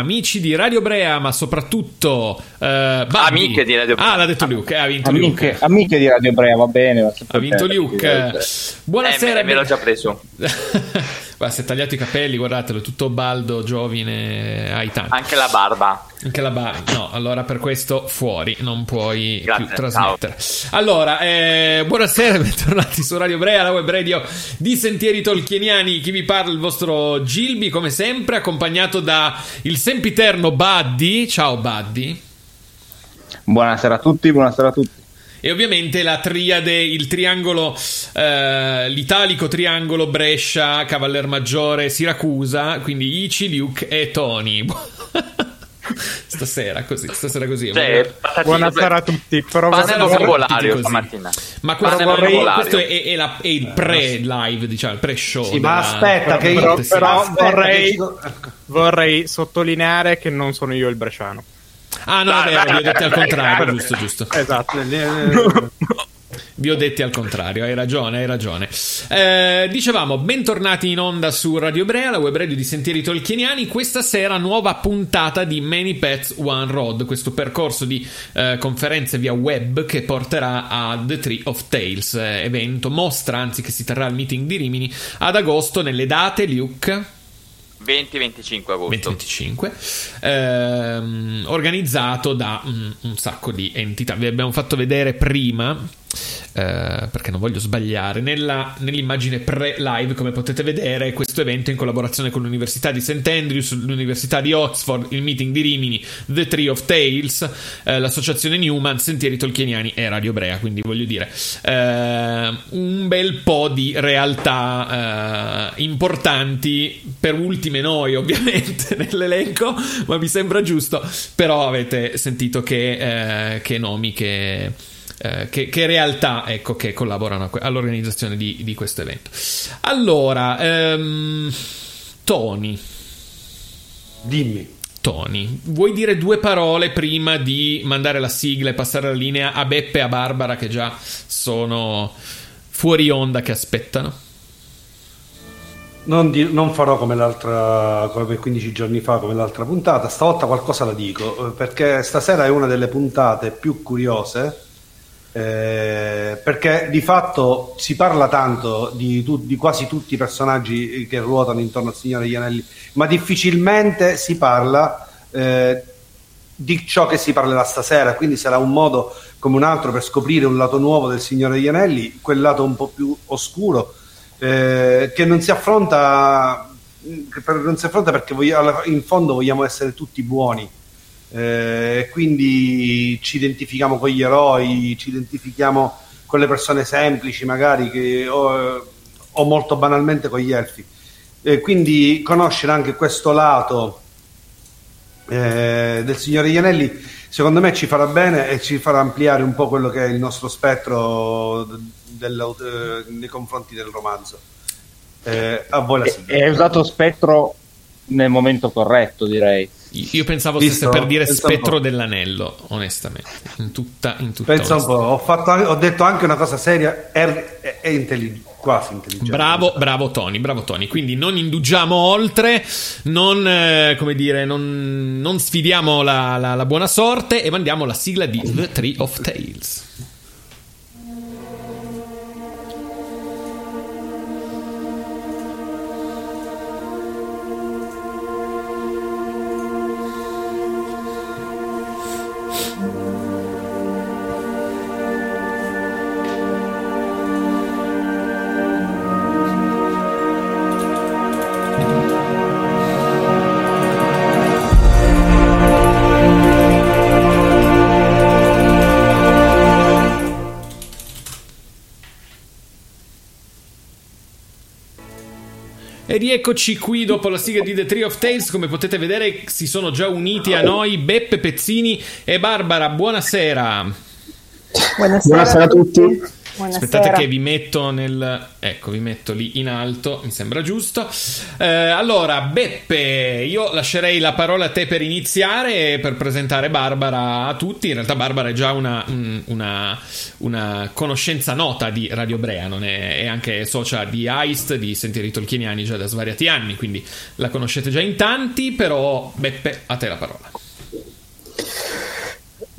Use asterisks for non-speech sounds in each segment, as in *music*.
Amici di Radio Brea, ma soprattutto eh, amiche di Radio Brea. Ah, l'ha detto Luke, eh, ha vinto amiche, Luke. Amiche di Radio Brea, va bene. Ha vinto Luke. Buonasera. Eh, me l'ho già preso. *laughs* Guarda, si è tagliato i capelli, guardatelo, tutto baldo, giovine, hai tanti. Anche la barba. Anche la barba. No, allora per questo fuori, non puoi Grazie, più trasmettere. Ciao. Allora, eh, buonasera, bentornati su Radio Brea, la web radio di Sentieri Tolkieniani. Chi vi parla? Il vostro Gilby, come sempre, accompagnato da il sempiterno Buddy. Ciao Buddy. Buonasera a tutti, buonasera a tutti e ovviamente la triade, il triangolo, eh, l'italico triangolo Brescia, Cavaller Maggiore, Siracusa, quindi Ici, Luke e Tony. *laughs* stasera così, stasera così. Cioè, Buonasera a tutti. Però Panello vocolario stamattina. Ma questo, vorrei, questo è, è, la, è, il pre-live, diciamo, il pre-show. Sì, ma aspetta, che io, però, però aspetta vorrei, che... vorrei sottolineare che non sono io il bresciano. Ah, no, vabbè, vi ho detti al contrario, giusto, giusto. Esatto. Vi ho detti al contrario, hai ragione, hai ragione. Eh, dicevamo, bentornati in onda su Radio Brea, la web radio di Sentieri Tolkieniani. Questa sera nuova puntata di Many Pets One Road, questo percorso di eh, conferenze via web che porterà a The Tree of Tales, eh, evento, mostra anzi che si terrà al meeting di Rimini ad agosto nelle date, Luke. 20-25 agosto 20-25 ehm, organizzato da un, un, sacco di entità vi abbiamo fatto vedere prima eh, perché non voglio sbagliare, nella, nell'immagine pre-live, come potete vedere, questo evento in collaborazione con l'Università di St. Andrews, l'Università di Oxford, il meeting di Rimini, The Tree of Tales, eh, l'Associazione Newman, Sentieri Tolkieniani e Radio Brea. Quindi voglio dire, eh, un bel po' di realtà eh, importanti, per ultime noi ovviamente *laughs* nell'elenco, ma mi sembra giusto, però avete sentito che, eh, che nomi che eh, che, che, realtà ecco, che collaborano all'organizzazione di, di questo evento. Allora, ehm, Tony. Dimmi. Tony, vuoi dire due parole prima di mandare la sigla e passare la linea a Beppe e a Barbara che già sono fuori onda che aspettano? Non, di, non, farò come l'altra, come 15 giorni fa, come l'altra puntata. Stavolta qualcosa la dico eh, perché stasera è una delle puntate più curiose eh, perché di fatto si parla tanto di, tu, di, quasi tutti i personaggi che ruotano intorno al Signore degli Anelli, ma difficilmente si parla eh, di ciò che si parlerà stasera, quindi sarà un modo come un altro per scoprire un lato nuovo del Signore degli Anelli, quel lato un po' più oscuro, eh, che non si affronta, non si affronta perché vogliamo, in fondo vogliamo essere tutti buoni eh, quindi ci identifichiamo con gli eroi, ci identifichiamo con le persone semplici magari che, o, o molto banalmente con gli elfi. Eh, quindi conoscere anche questo lato eh, del Signore degli Anelli secondo me ci farà bene e ci farà ampliare un po' quello che è il nostro spettro del, eh, nei confronti del romanzo. Eh, a voi la sigla. È usato spettro nel momento corretto, direi Io pensavo Visto? stesse per dire Pensa un spettro dell'anello, onestamente. In tutta, in tutta Pensa un onestà. po', ho, fatto ho detto anche una cosa seria e, e- e intelli- quasi intelligente. Bravo, bravo Tony, bravo Tony. Quindi non indugiamo oltre, non, eh, come dire, non, non sfidiamo la, la- la buona sorte e mandiamo la sigla di The Tree of Tales. Rieccoci qui dopo la sigla di The Tree of Tales. Come potete vedere, si sono già uniti a noi Beppe Pezzini e Barbara. Buonasera. Buonasera, Buonasera a tutti. Buonasera. Aspettate che vi metto nel... Ecco, vi metto lì in alto, mi sembra giusto. Eh, allora, Beppe, io lascerei la parola a te per iniziare e per presentare Barbara a tutti. In realtà Barbara è già una, un- una, una conoscenza nota di Radio Brea, non è, è anche socia di Heist, di Sentieri Tolkieniani già da svariati anni, quindi la conoscete già in tanti, però Beppe, a te la parola.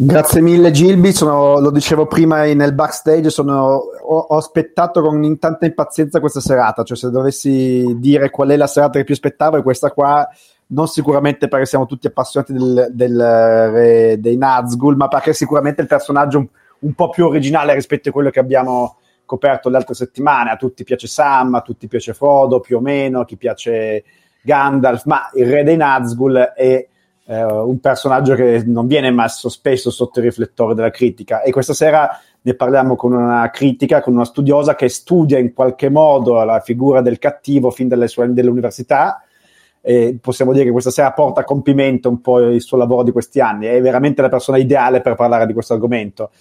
Grazie mille Gilby, sono- lo dicevo prima nel backstage, sono- ho, ho aspettato con tanta impazienza questa serata, cioè se dovessi dire qual è la serata che più aspettavo è questa qua, non sicuramente perché siamo tutti appassionati del, del re dei Nazgul, ma perché sicuramente il personaggio un, un po' più originale rispetto a quello che abbiamo coperto le altre settimane, a tutti piace Sam, a tutti piace Frodo più o meno, a chi piace Gandalf, ma il re dei Nazgul è eh, un personaggio che non viene messo spesso sotto i riflettori della critica. E questa sera ne parliamo con una critica, con una studiosa che studia in qualche modo la figura del cattivo fin dalle sue anni dell'università. E possiamo dire che questa sera porta a compimento un po' il suo lavoro di questi anni, è veramente la persona ideale per parlare di questo argomento.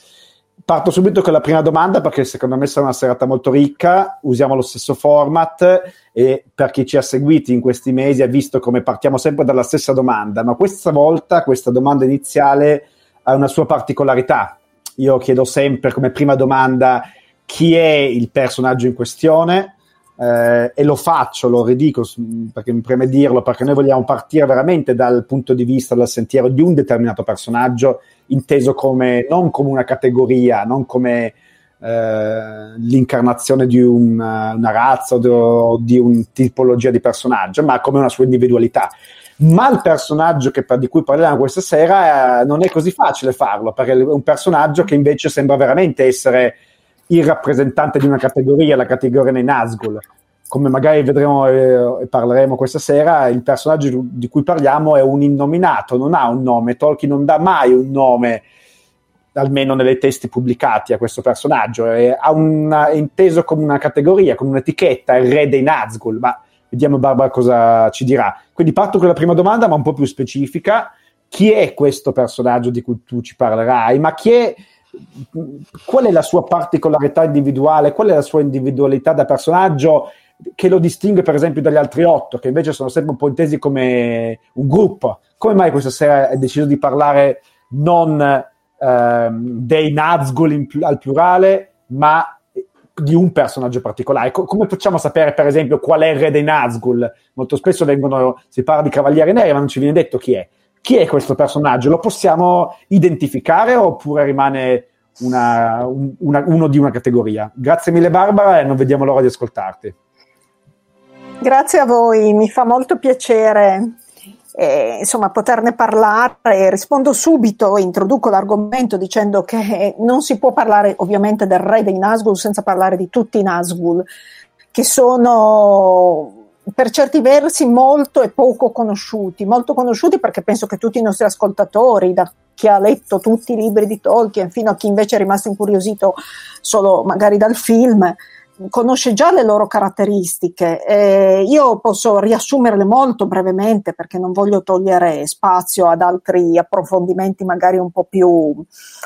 Parto subito con la prima domanda perché secondo me sarà una serata molto ricca, usiamo lo stesso format e per chi ci ha seguiti in questi mesi ha visto come partiamo sempre dalla stessa domanda, ma questa volta questa domanda iniziale ha una sua particolarità. Io chiedo sempre come prima domanda chi è il personaggio in questione eh, e lo faccio, lo ridico perché mi preme dirlo, perché noi vogliamo partire veramente dal punto di vista, dal sentiero di un determinato personaggio, inteso come non come una categoria, non come eh, l'incarnazione di una, una razza o di, o di una tipologia di personaggio, ma come una sua individualità. Ma il personaggio che- di cui parliamo questa sera eh, non è così facile farlo, perché è un personaggio che invece sembra veramente essere il rappresentante di una categoria, la categoria dei Nazgul. Come magari vedremo e parleremo questa sera, il personaggio di cui parliamo è un innominato, non ha un nome. Tolkien non dà mai un nome, almeno nei testi pubblicati, a questo personaggio. È, una- è inteso come una categoria, come un'etichetta, il re dei Nazgul. Ma vediamo Barbara cosa ci dirà. Quindi parto con la prima domanda, ma un po' più specifica. Chi è questo personaggio di cui tu ci parlerai? Ma chi è qual è la sua particolarità individuale, qual è la sua individualità da personaggio che lo distingue per esempio dagli altri otto, che invece sono sempre un po' intesi come un gruppo. Come mai questa sera hai deciso di parlare non ehm, dei Nazgul plu- al plurale, ma di un personaggio particolare? Co- come facciamo a sapere per esempio qual è il re dei Nazgul? Molto spesso vengono, si parla di Cavalieri Neri, ma non ci viene detto chi è. Chi è questo personaggio? Lo possiamo identificare oppure rimane una- un- una- uno di una categoria? Grazie mille Barbara e non vediamo l'ora di ascoltarti. Grazie a voi, mi fa molto piacere eh, insomma, poterne parlare. Rispondo subito, introduco l'argomento dicendo che non si può parlare ovviamente del re dei Nazgul senza parlare di tutti i Nazgul, che sono per certi versi molto e poco conosciuti, molto conosciuti perché penso che tutti i nostri ascoltatori, da chi ha letto tutti i libri di Tolkien fino a chi invece è rimasto incuriosito solo magari dal film, conosce già le loro caratteristiche. Eh, io posso riassumerle molto brevemente perché non voglio togliere spazio ad altri approfondimenti magari un po' più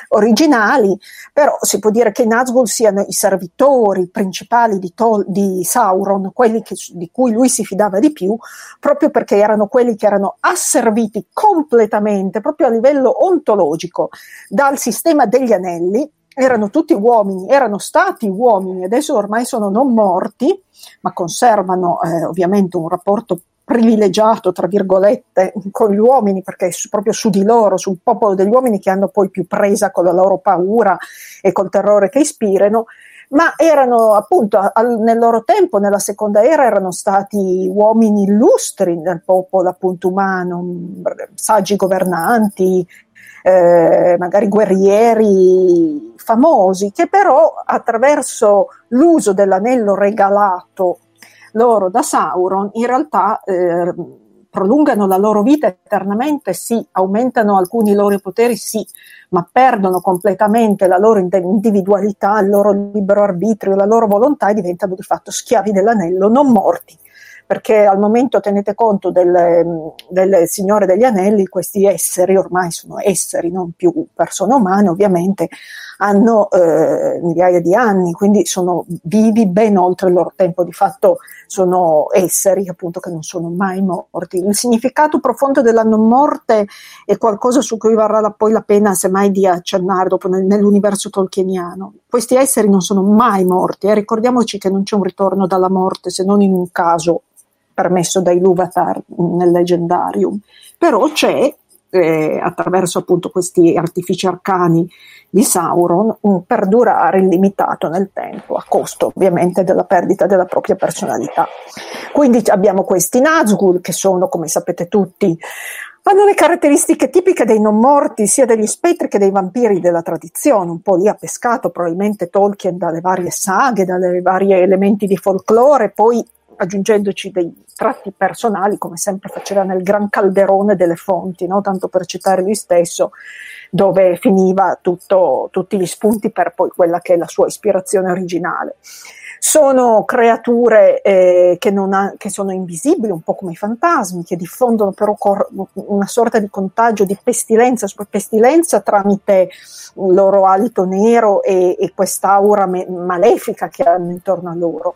originali, però si può dire che i Nazgûl siano i servitori principali di, Tol- di Sauron, quelli che, di cui lui si fidava di più, proprio perché erano quelli che erano asserviti completamente, proprio a livello ontologico, dal sistema degli anelli erano tutti uomini, erano stati uomini, adesso ormai sono non morti, ma conservano eh, ovviamente un rapporto privilegiato, tra virgolette, con gli uomini, perché è proprio su di loro, sul popolo degli uomini che hanno poi più presa con la loro paura e col terrore che ispirano, ma erano appunto al, nel loro tempo, nella seconda era, erano stati uomini illustri del popolo appunto umano, saggi governanti, eh, magari guerrieri famosi, che però attraverso l'uso dell'anello regalato loro da Sauron in realtà eh, prolungano la loro vita eternamente, sì, aumentano alcuni loro poteri, sì, ma perdono completamente la loro individualità, il loro libero arbitrio, la loro volontà e diventano di fatto schiavi dell'anello, non morti perché al momento tenete conto del, del Signore degli Anelli, questi esseri ormai sono esseri, non più persone umane ovviamente, hanno eh, migliaia di anni, quindi sono vivi ben oltre il loro tempo, di fatto sono esseri appunto che non sono mai morti. Il significato profondo della non morte è qualcosa su cui varrà la, poi la pena semmai di accennare dopo nel, nell'universo tolkieniano. Questi esseri non sono mai morti, eh? ricordiamoci che non c'è un ritorno dalla morte se non in un caso permesso dai Luvatar nel leggendarium, però c'è eh, attraverso appunto questi artifici arcani di Sauron un perdurare illimitato nel tempo, a costo ovviamente della perdita della propria personalità. Quindi abbiamo questi Nazgûl che sono, come sapete tutti, hanno le caratteristiche tipiche dei non morti, sia degli spettri che dei vampiri della tradizione, un po' lì ha pescato probabilmente Tolkien dalle varie saghe, dalle varie elementi di folklore, poi aggiungendoci dei tratti personali, come sempre faceva nel gran calderone delle fonti, no? tanto per citare lui stesso, dove finiva tutto, tutti gli spunti per poi quella che è la sua ispirazione originale. Sono creature eh, che, ha, che, sono invisibili, un po' come i fantasmi, che diffondono però cor- una sorta di contagio di pestilenza, pestilenza tramite il loro alito nero e, e quest'aura me- malefica che hanno intorno a loro.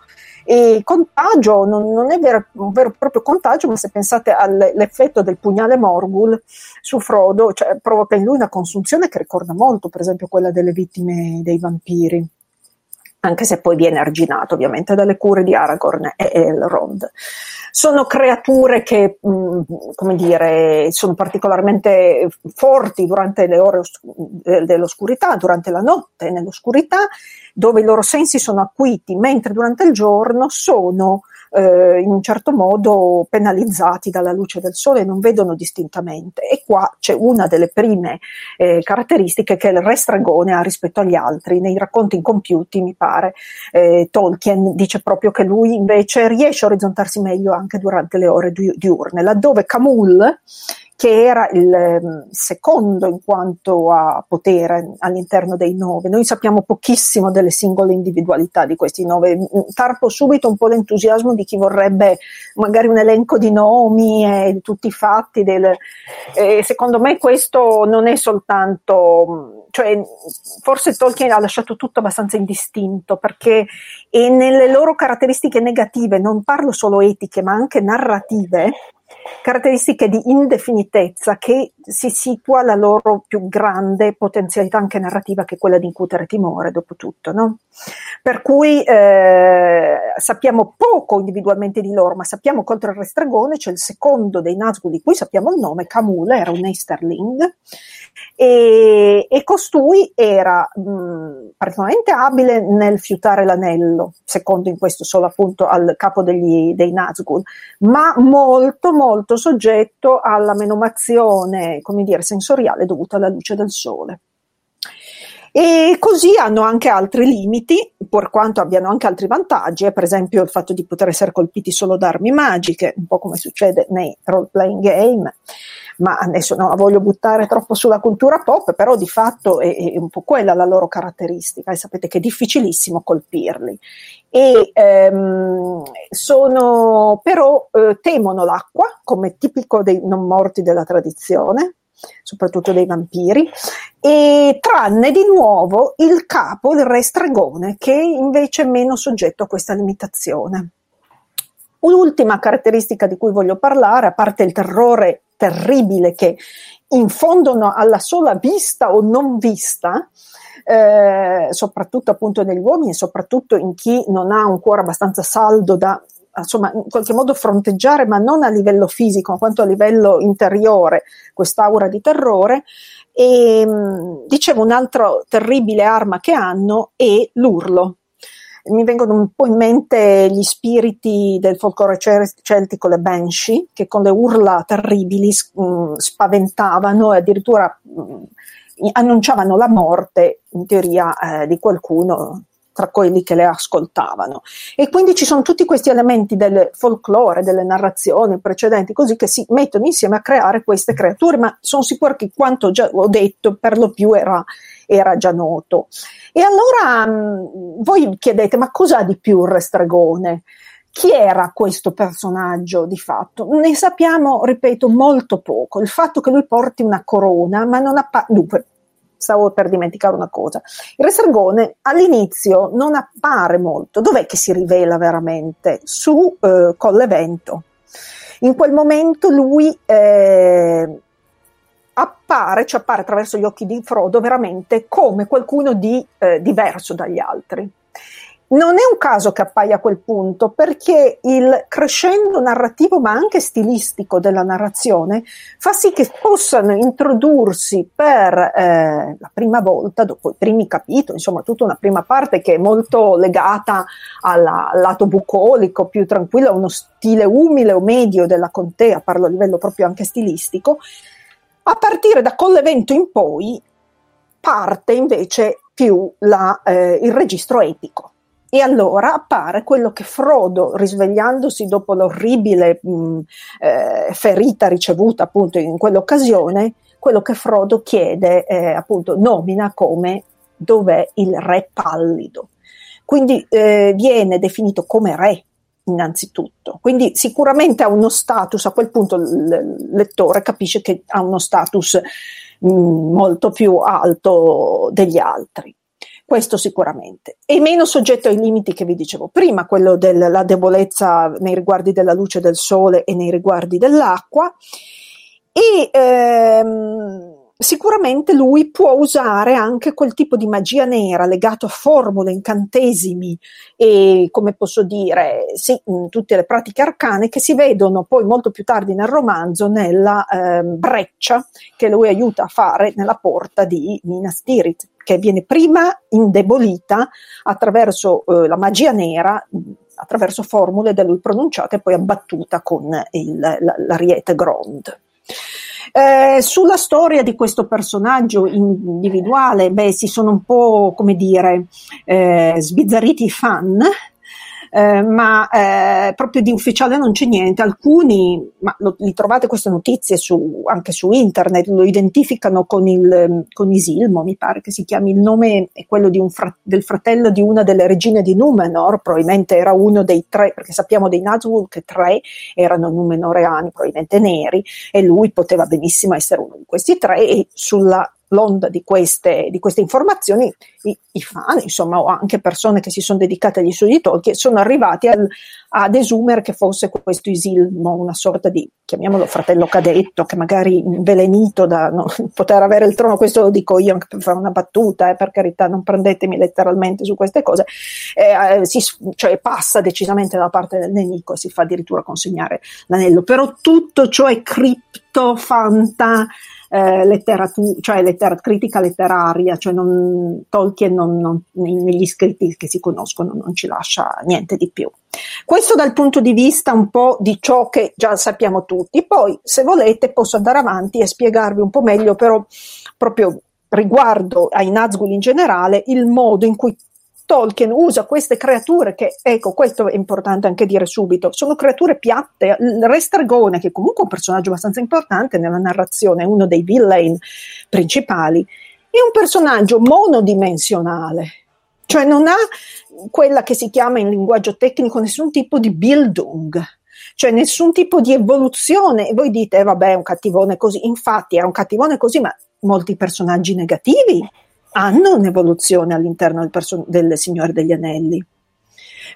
E contagio non, non è vero, un vero e proprio contagio, ma se pensate all'effetto del pugnale Morgul su Frodo, cioè, provoca in lui una consunzione che ricorda molto, per esempio, quella delle vittime dei vampiri anche se poi viene arginato ovviamente dalle cure di Aragorn e Elrond. Sono creature che, mh, mm, come dire, sono particolarmente forti durante le ore os- dell'oscurità, durante la notte nell'oscurità, dove i loro sensi sono acuiti, mentre durante il giorno sono eh, in un certo modo penalizzati dalla luce del sole non vedono distintamente. E qua c'è una delle prime eh, caratteristiche che il re stregone ha rispetto agli altri. Nei racconti incompiuti, mi pare, eh, Tolkien dice proprio che lui invece riesce a orizzontarsi meglio anche durante le ore diurne, laddove Camul che era il ehm, secondo in quanto a potere all'interno dei nove. Noi sappiamo pochissimo delle singole individualità di questi nove. Tarpo subito un po' l'entusiasmo di chi vorrebbe magari un elenco di nomi e di tutti i fatti. Del, eh, secondo me questo non è soltanto, cioè forse Tolkien ha lasciato tutto abbastanza indistinto perché nelle loro caratteristiche negative, non parlo solo etiche ma anche narrative, caratteristiche di indefinitezza che si situa la loro più grande potenzialità anche narrativa che è quella di incutere timore, dopo tutto. No? Per cui eh, sappiamo poco individualmente di loro, ma sappiamo contro il Restregone c'è il secondo dei Nazgûl di cui sappiamo il nome, Camula, era un Easterling, e, e costui era mh, particolarmente abile nel fiutare l'anello, secondo in questo solo appunto al capo degli, dei Nazgûl, ma molto molto soggetto alla menomazione, come dire, sensoriale dovuta alla luce del sole. E così hanno anche altri limiti, per quanto abbiano anche altri vantaggi, eh, per esempio il fatto di poter essere colpiti solo da armi magiche, un po' come succede nei role playing game ma adesso non voglio buttare troppo sulla cultura pop, però di fatto è, è un po' quella la loro caratteristica e sapete che è difficilissimo colpirli. E ehm, sono però eh, temono l'acqua come tipico dei non morti della tradizione soprattutto dei vampiri, e tranne di nuovo il capo, il re stregone, che invece è meno soggetto a questa limitazione. Un'ultima caratteristica di cui voglio parlare, a parte il terrore terribile che infondono alla sola vista o non vista, eh, soprattutto appunto negli uomini e soprattutto in chi non ha un cuore abbastanza saldo da insomma in qualche modo fronteggiare, ma non a livello fisico, quanto a livello interiore, quest'aura di terrore. E dicevo, un'altra terribile arma che hanno è l'urlo mi vengono un po' in mente gli spiriti del folklore celtico, le Banshee, che con le urla terribili mm, spaventavano e addirittura mm, annunciavano la morte, in teoria, eh, di qualcuno tra quelli che le ascoltavano. E quindi ci sono tutti questi elementi del folklore, delle narrazioni precedenti, così che si mettono insieme a creare queste creature, ma sono sicura che quanto già ho detto per lo più era, era già noto. E allora mh, mm, voi chiedete, ma cos'ha di più il restregone? Chi era questo personaggio di fatto? Ne sappiamo, ripeto, molto poco. Il fatto che lui porti una corona, ma non appare. Dunque, stavo per dimenticare una cosa. Il Re Stregone all'inizio non appare molto. Dov'è che si rivela veramente? Su eh, Collevento. In quel momento lui eh, appare, ci appare attraverso gli occhi di Frodo veramente come qualcuno di eh, diverso dagli altri. Non è un caso che appaia a quel punto perché il crescendo narrativo ma anche stilistico della narrazione fa sì che possano introdursi per eh, la prima volta, dopo i primi capitoli, insomma tutta una prima parte che è molto legata al lato bucolico, più tranquillo, a uno stile umile o medio della contea, parlo a livello proprio anche stilistico, a partire da Collevento in poi parte invece più la, eh, il registro epico. E allora appare quello che Frodo, risvegliandosi dopo l'orribile mh, eh, ferita ricevuta appunto in quell'occasione, quello che Frodo chiede, eh, appunto, nomina come dov'è il re pallido. Quindi eh, viene definito come re innanzitutto. Quindi sicuramente ha uno status, a quel punto il lettore capisce che ha uno status mh, molto più alto degli altri. Questo sicuramente. E meno soggetto ai limiti che vi dicevo prima, quello della debolezza nei riguardi della luce del sole e nei riguardi dell'acqua. E ehm, sicuramente lui può usare anche quel tipo di magia nera legato a formule, incantesimi e come posso dire, sì, tutte le pratiche arcane che si vedono poi molto più tardi nel romanzo nella eh, breccia che lui aiuta a fare nella porta di Minas Tirith, che viene prima indebolita attraverso eh, la magia nera attraverso formule da lui pronunciate e poi abbattuta con il, l'ariete Grond. Eh, sulla storia di questo personaggio individuale, beh, si sono un po', come dire, eh, sbizzarriti i fan, eh, ma eh, proprio di ufficiale non c'è niente. Alcuni, ma lo, li trovate queste notizie su, anche su internet, lo identificano con, il, con Isilmo, mi pare che si chiami, il nome è quello fra, del fratello di una delle regine di Numenor, probabilmente era uno dei tre, perché sappiamo dei Nazgûl che tre erano numenoreani, probabilmente neri, e lui poteva benissimo essere uno di questi tre e sulla l'onda di queste, di queste informazioni, i, i, fan, insomma, o anche persone che si sono dedicate agli studi di Tolkien, sono arrivati al, a desumere che fosse questo Isilmo una sorta di, chiamiamolo fratello cadetto, che magari invelenito da non *laughs* poter avere il trono, questo lo dico io anche per fare una battuta, eh, per carità, non prendetemi letteralmente su queste cose, eh, si, cioè passa decisamente dalla parte del nemico e si fa addirittura consegnare l'anello, però tutto ciò è cripto, fanta, eh, letteratura, cioè letter- critica letteraria, cioè non, Tolkien non, non, negli scritti che si conoscono non ci lascia niente di più. Questo dal punto di vista un po' di ciò che già sappiamo tutti. Poi, se volete, posso andare avanti e spiegarvi un po' meglio, però proprio riguardo ai Nazgûl in generale il modo in cui Tolkien usa queste creature che, ecco, questo è importante anche dire subito, sono creature piatte. Il Re Stregone, che comunque è un personaggio abbastanza importante nella narrazione, è uno dei villain principali, è un personaggio monodimensionale, cioè non ha quella che si chiama in linguaggio tecnico nessun tipo di Bildung, cioè nessun tipo di evoluzione. E voi dite, eh, vabbè, è un cattivone così. Infatti era un cattivone così, ma molti personaggi negativi hanno un'evoluzione all'interno del, perso- del Signore degli Anelli.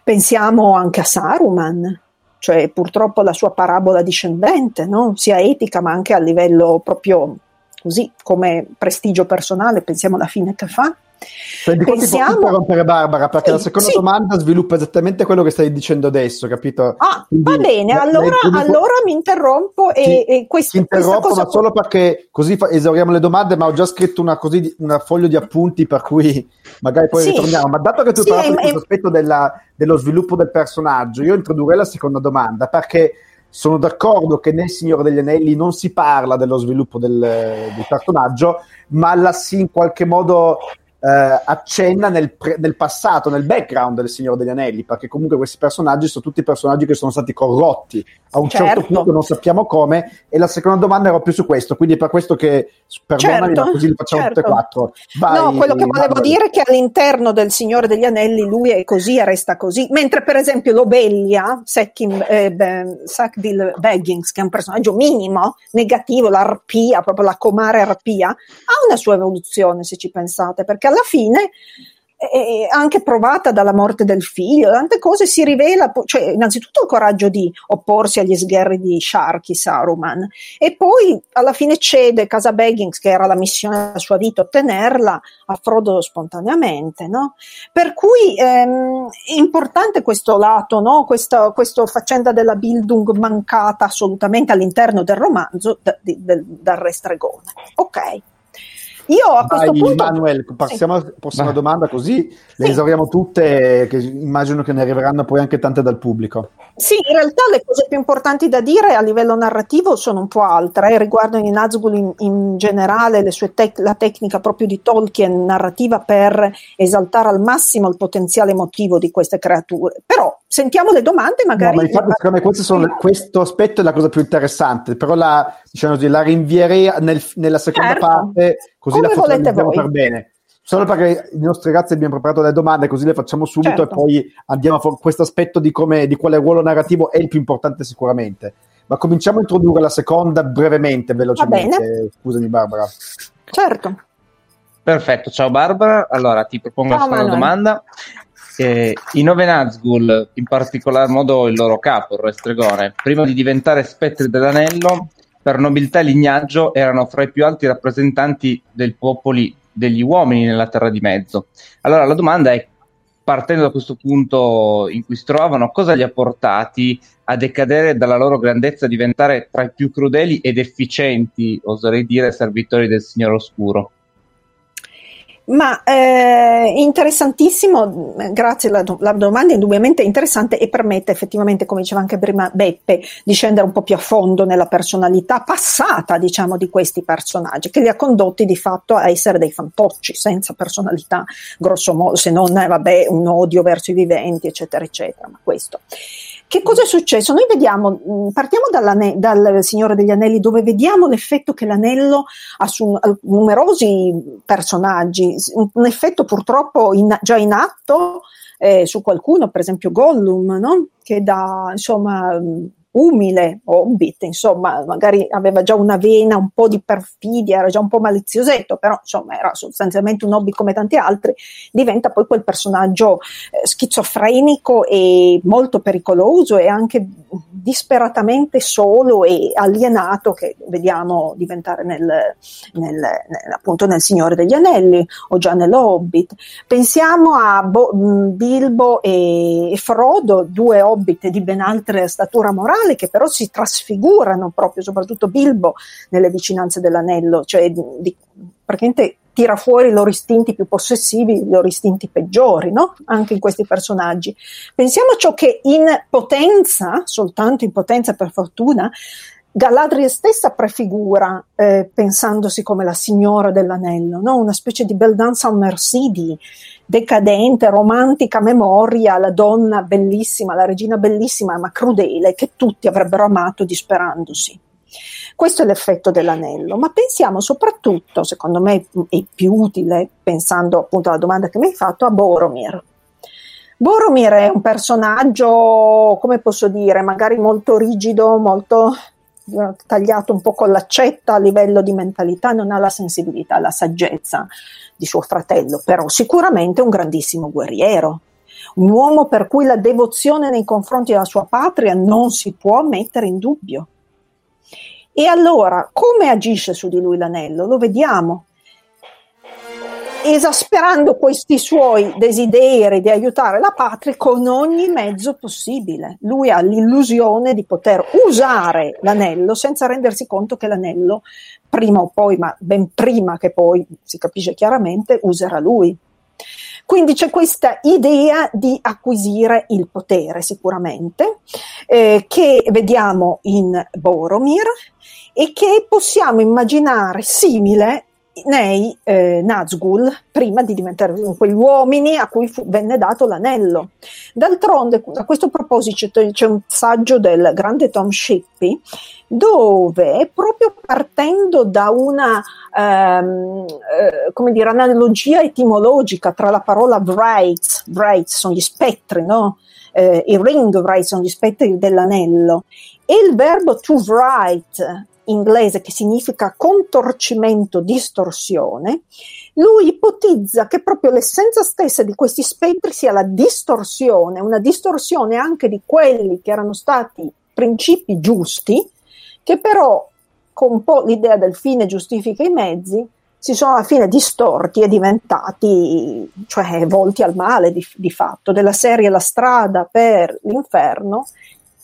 Pensiamo anche a Saruman, cioè purtroppo la sua parabola discendente, no? sia etica ma anche a livello proprio così come prestigio personale, pensiamo alla fine che fa. Senti, Pensiamo... posso interrompere Barbara perché sì, la seconda sì. domanda sviluppa esattamente quello che stai dicendo adesso, capito? Ah, Quindi, va bene, allora, allora, mi interrompo e, ti, e questo, ti interrompo cosa... ma solo perché così fa, esauriamo le domande, ma ho già scritto una, così, una foglio di appunti per cui magari poi sì. ritorniamo. Ma dato che tu sì, parlato di questo aspetto della, dello sviluppo del personaggio, io introdurrei la seconda domanda perché sono d'accordo che nel Signore degli Anelli non si parla dello sviluppo del, del personaggio, ma la si in qualche modo eh, accenna nel, pre- nel, passato, nel background del Signore degli Anelli, perché comunque questi personaggi sono tutti personaggi che sono stati corrotti a un certo, certo punto, non sappiamo come. E la seconda domanda era più su questo, quindi è per questo che perdonami, certo, ma così li facciamo certo. tutte e quattro. Vai, no, quello che volevo vai. dire è che all'interno del Signore degli Anelli lui è così e resta così, mentre per esempio l'Obelia, Sackville eh, Baggins, che è un personaggio minimo, negativo, l'arpia, proprio la comare arpia, ha una sua evoluzione se ci pensate, perché alla fine eh, anche provata dalla morte del figlio, tante cose si rivela, cioè innanzitutto il coraggio di opporsi agli sgherri di Sharky Saruman e poi alla fine cede Casa Baggins, che era la missione della sua vita, ottenerla a Frodo spontaneamente, no? Per cui ehm, è importante questo lato, no? Questa, questa faccenda della Bildung mancata assolutamente all'interno del romanzo da, di, del, dal Re Stregone. Ok. Io a questo Vai, punto... Manuel, passiamo alla prossima domanda così le sì. esauriamo tutte, che immagino che ne arriveranno poi anche tante dal pubblico. Sì, in realtà le cose più importanti da dire a livello narrativo sono un po' altre, eh, riguardano i Nazgûl in, in, generale, tec- la tecnica proprio di Tolkien narrativa per esaltare al massimo il potenziale emotivo di queste creature. Però sentiamo le domande magari... No, ma infatti secondo me sono, questo aspetto è la cosa più interessante, però la, diciamo così, la rinvierei nel, nella seconda certo. parte così Come la focalizziamo per bene. Solo perché i nostri ragazzi abbiamo preparato le domande, così le facciamo subito certo. e poi andiamo a questo aspetto di, come, di quale ruolo narrativo è il più importante sicuramente. Ma cominciamo a introdurre la seconda brevemente, velocemente. Scusami Barbara. Certo. Perfetto, ciao Barbara. Allora ti propongo ciao, la seconda domanda. Eh, I nove Nazgul, in particolar modo il loro capo, il Re Stregone, prima di diventare spettri dell'anello, per nobiltà e lignaggio erano fra i più alti rappresentanti dei popoli degli uomini nella Terra di Mezzo. Allora la domanda è, partendo da questo punto in cui si trovano, cosa li ha portati a decadere dalla loro grandezza, a diventare tra i più crudeli ed efficienti, oserei dire, servitori del Signore Oscuro? Ma eh, interessantissimo, grazie, la, la, domanda è indubbiamente interessante e permette effettivamente, come diceva anche prima Beppe, di scendere un po' più a fondo nella personalità passata, diciamo, di questi personaggi, che li ha condotti di fatto a essere dei fantocci, senza personalità, grosso modo, se non, eh, vabbè, un odio verso i viventi, eccetera, eccetera, ma questo. Che cosa è successo? Noi vediamo, mm, partiamo dal Signore degli Anelli, dove vediamo l'effetto che l'anello ha su numerosi personaggi, un effetto purtroppo in, già in atto eh, su qualcuno, per esempio Gollum, no? che dà insomma umile, Hobbit, insomma, magari aveva già una vena un po' di perfidia, era già un po' maliziosetto, però insomma era sostanzialmente un Hobbit come tanti altri, diventa poi quel personaggio eh, schizofrenico e molto pericoloso e anche disperatamente solo e alienato che vediamo diventare nel, nel, nel, appunto nel Signore degli Anelli o già nell'Hobbit. Pensiamo a Bo- Bilbo e Frodo, due Hobbit di ben altra statura morale, animali che però si trasfigurano proprio, soprattutto Bilbo nelle vicinanze dell'anello, cioè di, di, praticamente tira fuori i loro istinti più possessivi, i loro istinti peggiori, no? anche in questi personaggi. Pensiamo a ciò che in potenza, soltanto in potenza per fortuna, Galadriel stessa prefigura, eh, pensandosi come la signora dell'anello, no? una specie di bel danza merci di decadente, romantica memoria, la donna bellissima, la regina bellissima ma crudele che tutti avrebbero amato disperandosi. Questo è l'effetto dell'anello, ma pensiamo soprattutto, secondo me è più utile, pensando appunto alla domanda che mi hai fatto, a Boromir. Boromir è un personaggio, come posso dire, magari molto rigido, molto tagliato un po' con l'accetta a livello di mentalità, non ha la sensibilità, la saggezza di suo fratello, però sicuramente un grandissimo guerriero, un uomo per cui la devozione nei confronti della sua patria non si può mettere in dubbio. E allora, come agisce su di lui l'anello? Lo vediamo esasperando questi suoi desideri di aiutare la patria con ogni mezzo possibile. Lui ha l'illusione di poter usare l'anello senza rendersi conto che l'anello prima o poi, ma ben prima che poi si capisce chiaramente, userà lui. Quindi c'è questa idea di acquisire il potere sicuramente, eh, che vediamo in Boromir e che possiamo immaginare simile nei eh, Nazgul prima di diventare quegli uomini a cui fu, venne dato l'anello. D'altronde, a questo proposito, c'è un saggio del grande Tom Shippey dove proprio partendo da una ehm, eh, dire, analogia etimologica tra la parola Wright, Wright sono gli spettri, no? Eh, I ring Wright sono gli spettri dell'anello, e il verbo to write inglese che significa contorcimento, distorsione, lui ipotizza che proprio l'essenza stessa di questi spettri sia la distorsione, una distorsione anche di quelli che erano stati principi giusti, che però con un po' l'idea del fine giustifica i mezzi, si sono alla fine distorti e diventati, cioè volti al male di, di fatto, della serie La strada per l'inferno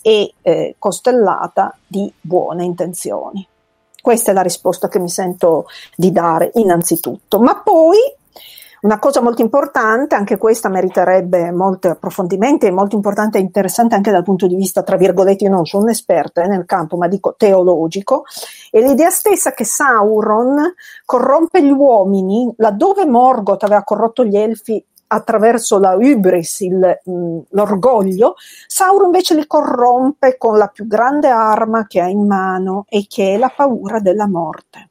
e eh, costellata di buone intenzioni. Questa è la risposta che mi sento di dare innanzitutto. Ma poi una cosa molto importante, anche questa meriterebbe molti approfondimenti, è molto importante e interessante anche dal punto di vista, tra virgolette, io non sono un'esperta eh, nel campo, ma dico teologico, è l'idea stessa che Sauron corrompe gli uomini, laddove Morgoth aveva corrotto gli elfi attraverso la hubris, il, mh, mm, l'orgoglio, Sauron invece li corrompe con la più grande arma che ha in mano e che è la paura della morte.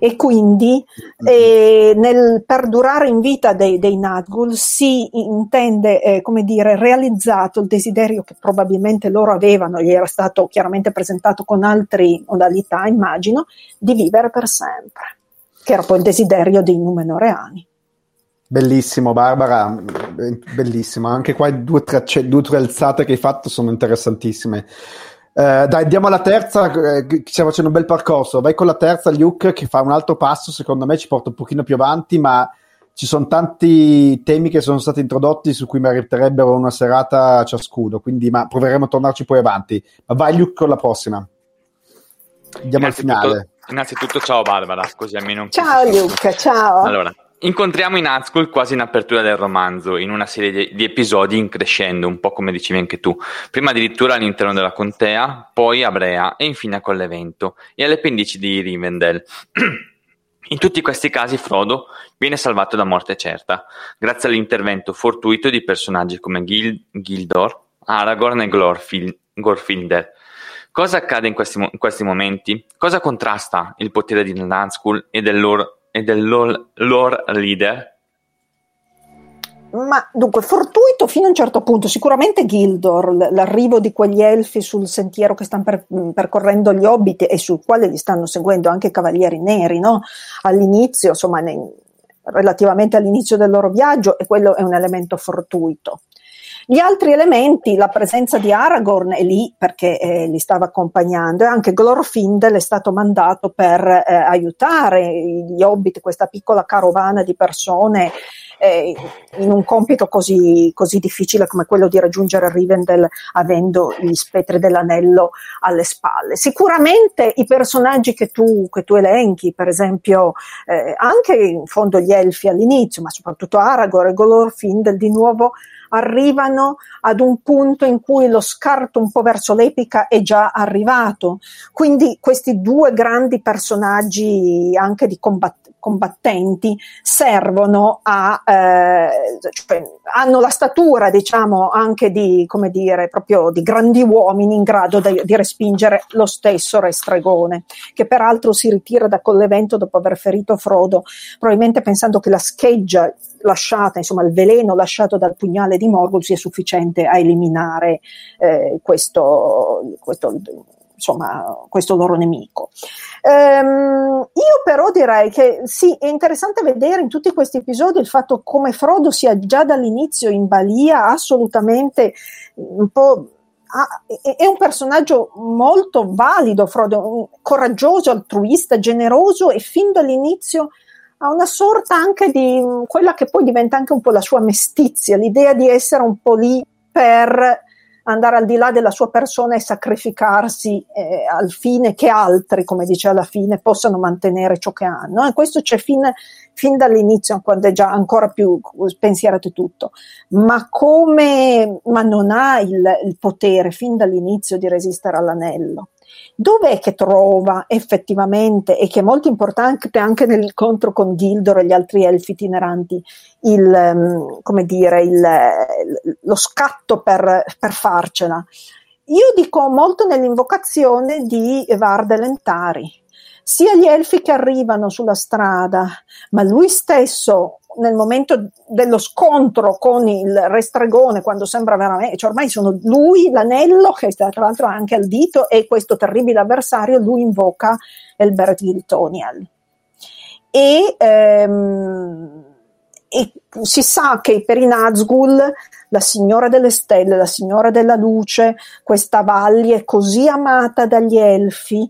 E quindi eh, nel perdurare in vita dei, dei Nazgûl si intende, eh, come dire, realizzato il desiderio che probabilmente loro avevano, gli era stato chiaramente presentato con altre modalità, immagino, di vivere per sempre, che era poi il desiderio dei Numenoreani. Bellissimo, Barbara, bellissimo. Anche qua due, tre, due tre alzate che hai fatto sono interessantissime. Eh, dai, andiamo alla terza, eh, stiamo facendo un bel percorso. Vai con la terza, Luke, che fa un altro passo, secondo me ci porta un pochino più avanti, ma ci sono tanti temi che sono stati introdotti su cui meriterebbero una serata ciascuno, quindi ma proveremo a tornarci poi avanti. Ma vai, Luke, con la prossima. Andiamo al finale. Innanzitutto, ciao Barbara, così almeno... Ciao Luke, ciao. Allora, Incontriamo i Nazgûl quasi in apertura del romanzo, in una serie di, di, episodi in crescendo, un po' come dicevi anche tu. Prima addirittura all'interno della contea, poi a Brea e infine a Collevento e alle pendici di Rivendell. *clears throat* in tutti questi casi Frodo viene salvato da morte certa, grazie all'intervento fortuito di personaggi come Gil- Gildor, Aragorn e Glorfil- Glorfindel. Cosa accade in questi, in questi momenti? Cosa contrasta il potere di Nazgûl e del loro e del lore leader? Ma dunque, fortuito fino a un certo punto, sicuramente Gildor, l'arrivo di quegli elfi sul sentiero che stanno per, percorrendo gli hobbit e sul quale li stanno seguendo anche i cavalieri neri, no? All'inizio, insomma, nei, relativamente all'inizio del loro viaggio, e quello è un elemento fortuito. Gli altri elementi, la presenza di Aragorn è lì perché eh, li stava accompagnando e anche Glorfindel è stato mandato per eh, aiutare gli hobbit, questa piccola carovana di persone eh, in un compito così, così, difficile come quello di raggiungere Rivendell avendo gli spettri dell'anello alle spalle. Sicuramente i personaggi che tu, che tu elenchi, per esempio eh, anche in fondo gli elfi all'inizio, ma soprattutto Aragorn e Glorfindel di nuovo arrivano ad un punto in cui lo scarto un po' verso l'epica è già arrivato. Quindi questi due grandi personaggi anche di combattimento combattenti servono a, eh, cioè, hanno la statura, diciamo, anche di, come dire, proprio di grandi uomini in grado di, di respingere lo stesso Re Stregone, che peraltro si ritira da quell'evento dopo aver ferito Frodo, probabilmente pensando che la scheggia lasciata, insomma il veleno lasciato dal pugnale di Morgul sia sufficiente a eliminare eh, questo, questo insomma, questo loro nemico. Ehm, io però direi che sì, è interessante vedere in tutti questi episodi il fatto come Frodo sia già dall'inizio in balia, assolutamente un po' Ah, è un personaggio molto valido, Frodo, coraggioso, altruista, generoso e fin dall'inizio ha una sorta anche di quella che poi diventa anche un po' la sua mestizia, l'idea di essere un po' lì per andare al di là della sua persona e sacrificarsi eh, al fine che altri, come dice alla fine, possano mantenere ciò che hanno. E questo c'è fin, fin dall'inizio, quando è già ancora più spensierato tutto. Ma come, ma non ha il, il potere fin dall'inizio di resistere all'anello dov'è che trova effettivamente, e che è molto importante anche nell'incontro con Gildor e gli altri elfi itineranti, il, ehm, dire, il, lo scatto per, per farcela? Io dico molto nell'invocazione di Vardelentari, sia gli elfi che arrivano sulla strada, ma lui stesso nel momento dello scontro con il re stregone, quando sembra veramente, cioè ormai sono lui, l'anello, che tra l'altro anche al dito, e questo terribile avversario, lui invoca Elbert Giltoniel. E, ehm, e si sa che per i Nazgul la signora delle stelle, la signora della luce, questa Valli è così amata dagli elfi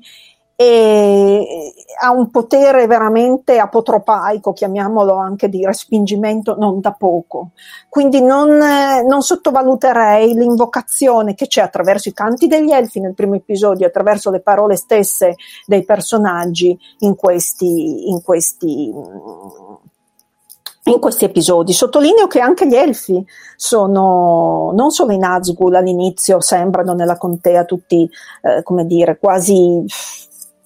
e ha un potere veramente apotropaico, chiamiamolo anche di respingimento, non da poco. Quindi non, non, sottovaluterei l'invocazione che c'è attraverso i canti degli elfi nel primo episodio, attraverso le parole stesse dei personaggi in questi, in questi in questi episodi. Sottolineo che anche gli elfi sono, non solo i Nazgûl all'inizio, sembrano nella contea tutti, eh, come dire, quasi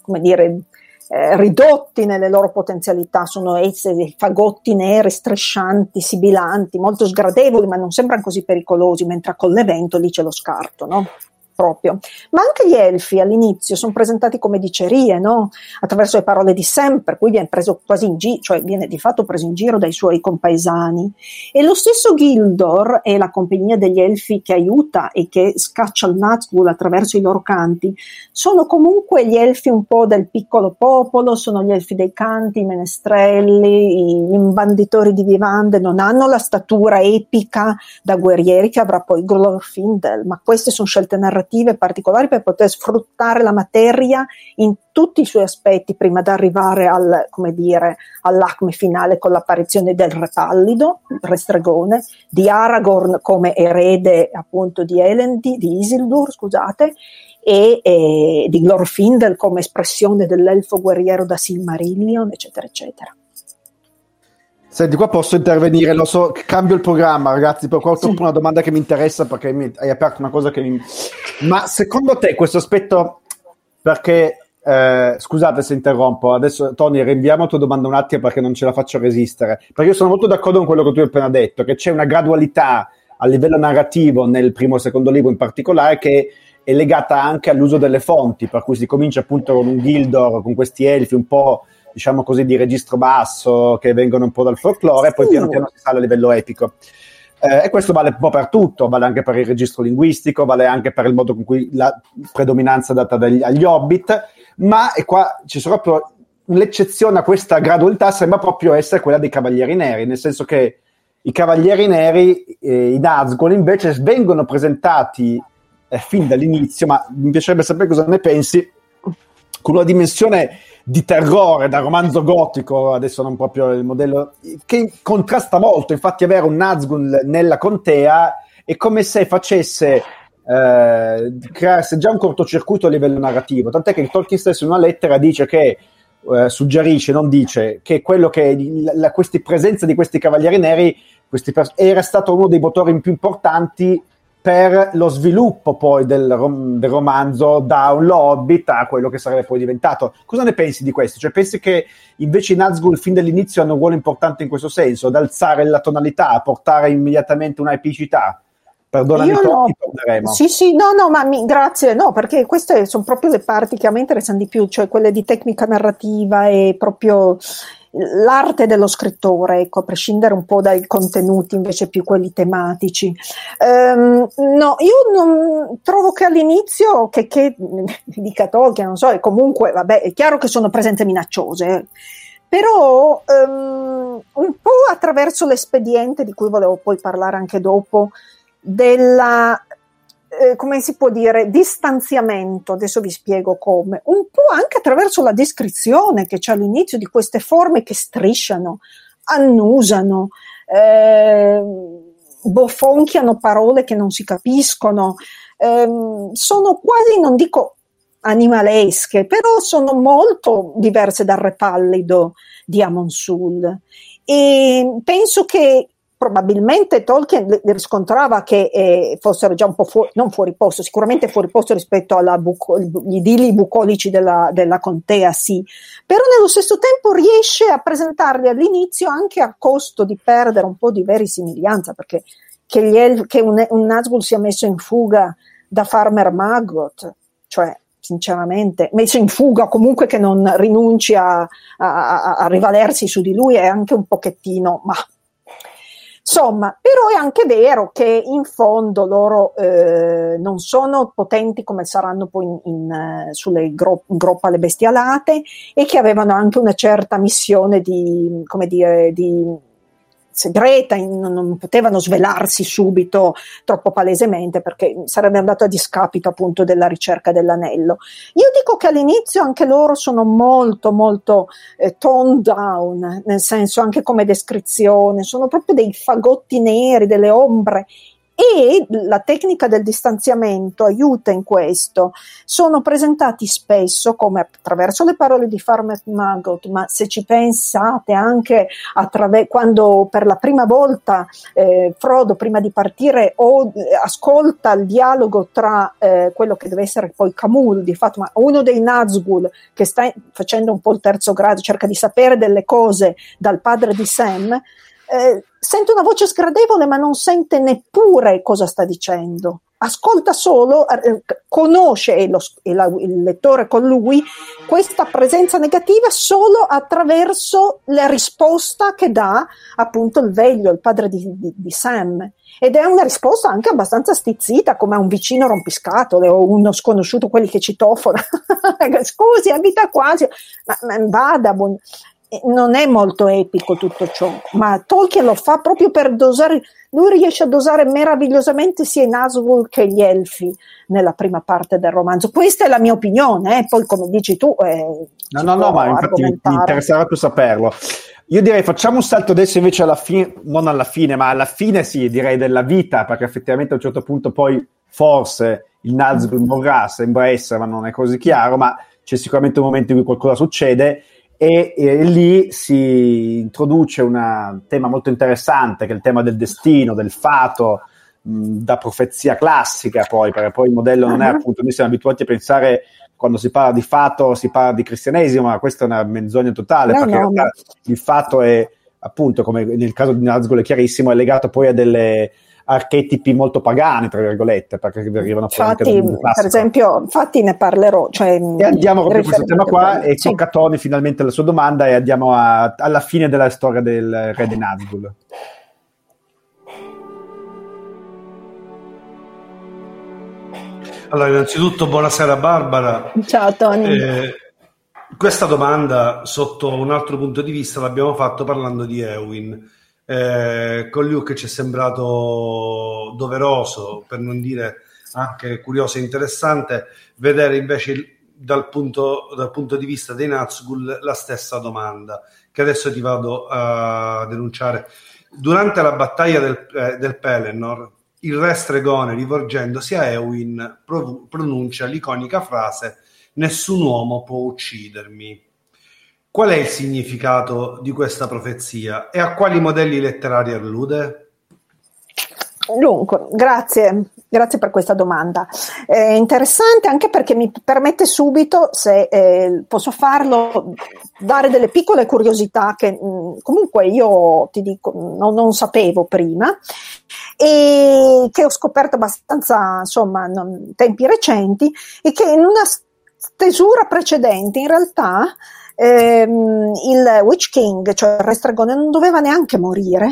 come dire, eh, ridotti nelle loro potenzialità, sono essi dei fagotti neri, striscianti, sibilanti, molto sgradevoli, ma non sembrano così pericolosi, mentre con l'evento lì c'è lo scarto, no? Proprio. Ma anche gli elfi all'inizio sono presentati come dicerie, no? attraverso le parole di Sam, per cui viene preso quasi in giro, cioè viene di fatto preso in giro dai suoi compaesani. E lo stesso Gildor e la compagnia degli elfi che aiuta e che scaccia il Nazgûl attraverso i loro canti, sono comunque gli elfi un po' del piccolo popolo, sono gli elfi dei canti, i menestrelli, gli imbanditori di vivande, non hanno la statura epica da guerrieri che avrà poi Glorfindel, ma queste sono scelte narrative narrative particolari per poter sfruttare la materia in tutti i suoi aspetti prima di arrivare al, come dire, all'acme finale con l'apparizione del Re Pallido, il Re Stregone, di Aragorn come erede appunto di Elendil, di Isildur, scusate, e, e di Glorfindel come espressione dell'elfo guerriero da Silmarillion, eccetera, eccetera. Senti, qua posso intervenire, lo so, cambio il programma, ragazzi, per qua ho sì. una domanda che mi interessa perché mi hai aperto una cosa che mi... Ma secondo te questo aspetto, perché, eh, scusate se interrompo, adesso Tony rinviamo la tua domanda un attimo perché non ce la faccio resistere, perché io sono molto d'accordo con quello che tu hai appena detto, che c'è una gradualità a livello narrativo nel primo e secondo libro in particolare che è legata anche all'uso delle fonti, per cui si comincia appunto con un Gildor, con questi elfi un po' diciamo così, di registro basso che vengono un po' dal folklore e poi piano piano si sale a livello epico. Eh, e questo vale un po' per tutto, vale anche per il registro linguistico, vale anche per il modo con cui la predominanza è data dagli, agli hobbit, ma e qua ci sono proprio l'eccezione a questa gradualità sembra proprio essere quella dei Cavalieri Neri, nel senso che i Cavalieri Neri, eh, i Nazgûl, invece vengono presentati eh, fin dall'inizio, ma mi piacerebbe sapere cosa ne pensi, con una dimensione di terrore da romanzo gotico, adesso non proprio il modello, che contrasta molto. Infatti, avere un Nazgûl nella contea è come se facesse eh, crearsi già un cortocircuito a livello narrativo. Tant'è che Tolkien stesso in una lettera dice che. Eh, suggerisce, non dice che quello che la, questi presenza di questi cavalieri neri pers- era stato uno dei motori più importanti per lo sviluppo poi del, rom- del, romanzo da un Hobbit a quello che sarebbe poi diventato. Cosa ne pensi di questo? Cioè, pensi che invece i Nazgûl fin dall'inizio hanno un ruolo importante in questo senso, ad alzare la tonalità, a portare immediatamente una epicità? Perdonami, Io no. Sì, sì, no, no, ma mi, grazie, no, perché queste sono proprio le parti che a me interessano di più, cioè quelle di tecnica narrativa e proprio l'arte dello scrittore, ecco, a prescindere un po' dai contenuti invece più quelli tematici. Um, no, io non trovo che all'inizio, che, che dica Tolkien, non so, e comunque, vabbè, è chiaro che sono presenze minacciose, eh. però um, un po' attraverso l'espediente di cui volevo poi parlare anche dopo, della eh, come si può dire, distanziamento, adesso vi spiego come, un po' anche attraverso la descrizione che c'è all'inizio di queste forme che strisciano, annusano, eh, bofonchiano parole che non si capiscono, eh, sono quasi, non dico animalesche, però sono molto diverse dal re pallido di Amon Sul. E penso che probabilmente Tolkien riscontrava che eh, fossero già un po' fuori, non fuori posto, sicuramente fuori posto rispetto agli buco, idilli bucolici della, della, contea, sì, però nello stesso tempo riesce a presentarli all'inizio anche a costo di perdere un po' di verisimiglianza, perché che, el- che un, un Nazgûl sia messo in fuga da Farmer Maggot, cioè sinceramente, messo in fuga, comunque che non rinunci a, a, a rivalersi su di lui, è anche un pochettino, ma Insomma, però è anche vero che in fondo loro eh, non sono potenti come saranno poi in, in, uh, sulle gro- groppa le bestialate e che avevano anche una certa missione di, come dire, di segreta, in, non potevano svelarsi subito troppo palesemente perché sarebbe andato a discapito appunto della ricerca dell'anello. Io dico che all'inizio anche loro sono molto molto eh, toned down, nel senso anche come descrizione, sono proprio dei fagotti neri, delle ombre e la tecnica del distanziamento aiuta in questo. Sono presentati spesso come attraverso le parole di Farmer Maggot, ma se ci pensate anche attraver- quando per la prima volta eh, Frodo prima di partire o, eh, ascolta il dialogo tra eh, quello che deve essere poi Camul, di fatto, ma uno dei Nazgûl che sta facendo un po' il terzo grado, cerca di sapere delle cose dal padre di Sam, eh, sente una voce sgradevole ma non sente neppure cosa sta dicendo. Ascolta solo, eh, conosce lo, il, il lettore con lui questa presenza negativa solo attraverso la risposta che dà appunto il veglio, il padre di, di, di Sam. Ed è una risposta anche abbastanza stizzita, come a un vicino rompiscatole o uno sconosciuto, quelli che citofono. *laughs* Scusi, abita quasi, ma, ma vada. Buon non è molto epico tutto ciò, ma Tolkien lo fa proprio per dosare, lui riesce a dosare meravigliosamente sia i Nazgûl che gli Elfi nella prima parte del romanzo. Questa è la mia opinione, eh? poi come dici tu... Eh, no, no, no, ma infatti mi, interesserà più saperlo. Io direi facciamo un salto adesso invece alla fine, non alla fine, ma alla fine sì, direi della vita, perché effettivamente a un certo punto poi forse il Nazgûl morrà, sembra essere, ma non è così chiaro, ma c'è sicuramente un momento in cui qualcosa succede e, e, lì si introduce un tema molto interessante che è il tema del destino, del fato, mh, da profezia classica poi, perché poi il modello non è uh-huh. appunto, noi siamo abituati a pensare quando si parla di fato si parla di cristianesimo, ma questa è una menzogna totale, no, perché no, no. il fatto è appunto, come nel caso di Nazgûl è chiarissimo, è legato poi a delle archetipi molto pagani, tra virgolette, perché arrivano infatti, per esempio, infatti ne parlerò. Cioè, e andiamo proprio a questo tema qua e sì. Tony finalmente la sua domanda e andiamo a, alla fine della storia del re di Nazgul. Allora, innanzitutto buonasera Barbara. Ciao Tony. Eh, questa domanda sotto un altro punto di vista l'abbiamo fatto parlando di Ewin eh, con Luke ci è sembrato doveroso, per non dire anche curioso e interessante, vedere invece dal punto, dal punto di vista dei Nazgul la stessa domanda, che adesso ti vado a denunciare. Durante la battaglia del, eh, del Pelennor, il re stregone, rivolgendosi a Ewin, pronuncia l'iconica frase Nessun uomo può uccidermi Qual è il significato di questa profezia e a quali modelli letterari allude? Dunque, grazie, grazie per questa domanda. È interessante anche perché mi permette subito, se eh, posso farlo, dare delle piccole curiosità che mh, mm, comunque io ti dico non, non, sapevo prima e che ho scoperto abbastanza, insomma, in tempi recenti e che in una stesura precedente in realtà ehm, il Witch King, cioè il Re Stregone, non doveva neanche morire,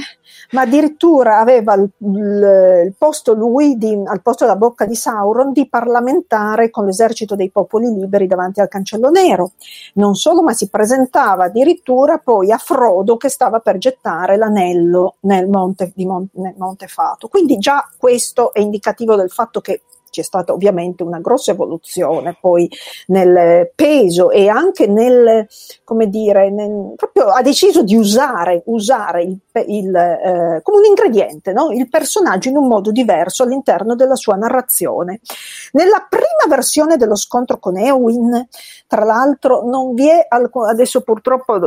ma addirittura aveva il, il, il posto lui, di, al posto della bocca di Sauron, di parlamentare con l'esercito dei popoli liberi davanti al cancello nero. Non solo, ma si presentava addirittura poi a Frodo che stava per gettare l'anello nel monte, Mon- nel monte Fato. Quindi già questo è indicativo del fatto che c'è stata ovviamente una grossa evoluzione poi nel peso e anche nel, come dire, nel, proprio ha deciso di usare, usare il, il, eh, come un ingrediente no? il personaggio in un modo diverso all'interno della sua narrazione. Nella prima versione dello scontro con Eowyn, tra l'altro, non vi è alcun, adesso purtroppo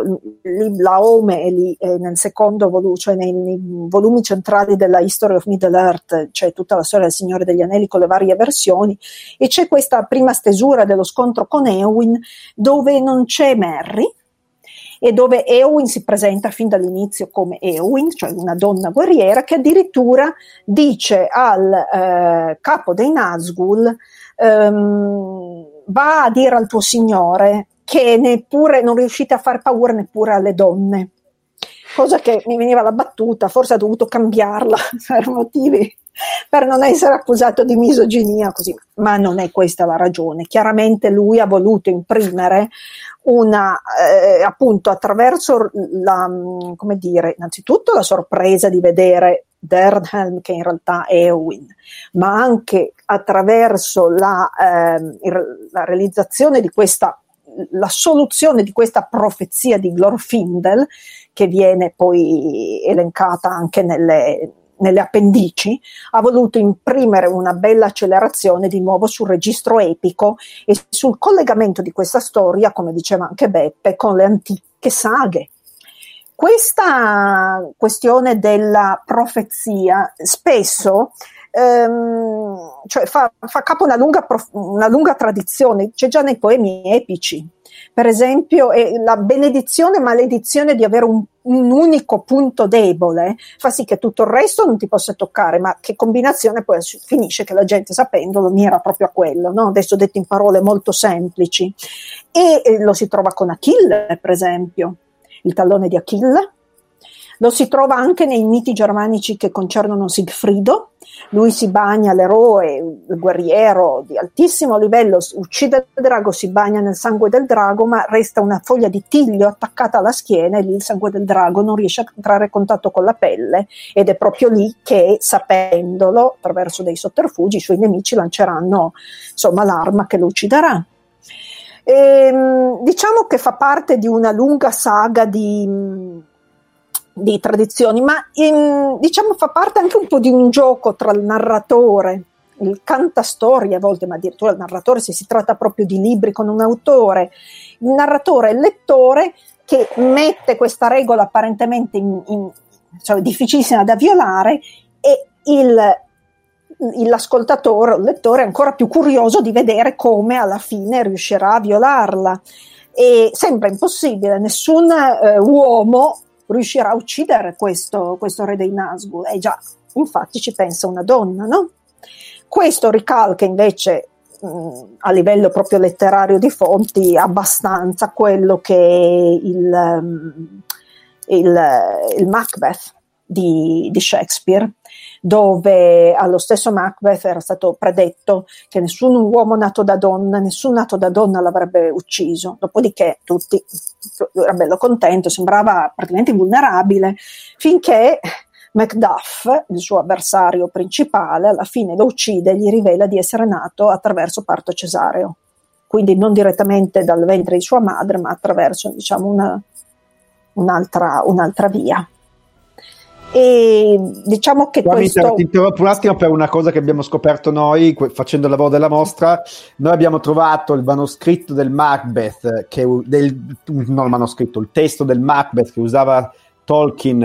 la Home è lì è nel secondo volume, cioè nei, nei volumi centrali della History of Middle Earth, c'è tutta la storia del Signore degli Anelli con le varie versioni e c'è questa prima stesura dello scontro con Eowyn dove non c'è Merry e dove Eowyn si presenta fin dall'inizio come Eowyn, cioè una donna guerriera che addirittura dice al eh, capo dei Nazgul ehm, va a dire al tuo signore che neppure non riuscite a far paura neppure alle donne cosa che mi veniva la battuta, forse ha dovuto cambiarla *laughs* per motivi per non essere accusato di misoginia così, ma non è questa la ragione. Chiaramente lui ha voluto imprimere una, eh, appunto attraverso la, come dire, innanzitutto la sorpresa di vedere Dernhelm che in realtà è Eowyn, ma anche attraverso la, eh, la realizzazione di questa la soluzione di questa profezia di Glorfindel, che viene poi elencata anche nelle, nelle appendici, ha voluto imprimere una bella accelerazione di nuovo sul registro epico e sul collegamento di questa storia, come diceva anche Beppe, con le antiche saghe. Questa questione della profezia spesso ehm, cioè fa, fa, capo a una lunga, una lunga tradizione, c'è già nei poemi epici per esempio, la benedizione e maledizione di avere un, un, unico punto debole fa sì che tutto il resto non ti possa toccare, ma che combinazione poi finisce che la gente sapendolo mira proprio a quello, no? adesso detto in parole molto semplici. E eh, lo si trova con Achille, per esempio, il tallone di Achille, lo si trova anche nei miti germanici che concernono Sigfrido. Lui si bagna l'eroe, il guerriero di altissimo livello, uccide il drago, si bagna nel sangue del drago, ma resta una foglia di tiglio attaccata alla schiena e lì il sangue del drago non riesce a entrare in contatto con la pelle ed è proprio lì che, sapendolo, attraverso dei sotterfugi, i suoi nemici lanceranno insomma, l'arma che lo ucciderà. E, ehm, diciamo che fa parte di una lunga saga di di tradizioni, ma in, diciamo fa parte anche un po' di un gioco tra il narratore, il cantastorie a volte, ma addirittura il narratore se si tratta proprio di libri con un autore, il narratore e il lettore che mette questa regola apparentemente in, in, cioè, difficilissima da violare e il, l'ascoltatore, il lettore è ancora più curioso di vedere come alla fine riuscirà a violarla. E sembra impossibile, nessun eh, uomo riuscirà a uccidere questo, questo re dei Nazgûl. E già, infatti ci pensa una donna, no? Questo ricalca invece mh, a livello proprio letterario di fonti abbastanza quello che è il, um, il, il Macbeth di, di Shakespeare dove allo stesso Macbeth era stato predetto che nessun uomo nato da donna, nessun nato da donna l'avrebbe ucciso. Dopodiché tutti era bello contento, sembrava praticamente invulnerabile, finché Macduff, il suo avversario principale, alla fine lo uccide e gli rivela di essere nato attraverso parto cesareo. Quindi non direttamente dal ventre di sua madre, ma attraverso diciamo, una, un'altra, un'altra via. E diciamo che Guarda, questo... Ti interrompo un attimo per una cosa che abbiamo scoperto noi facendo il lavoro della mostra. Noi abbiamo trovato il manoscritto del Macbeth, che, del, non il manoscritto, il testo del Macbeth che usava Tolkien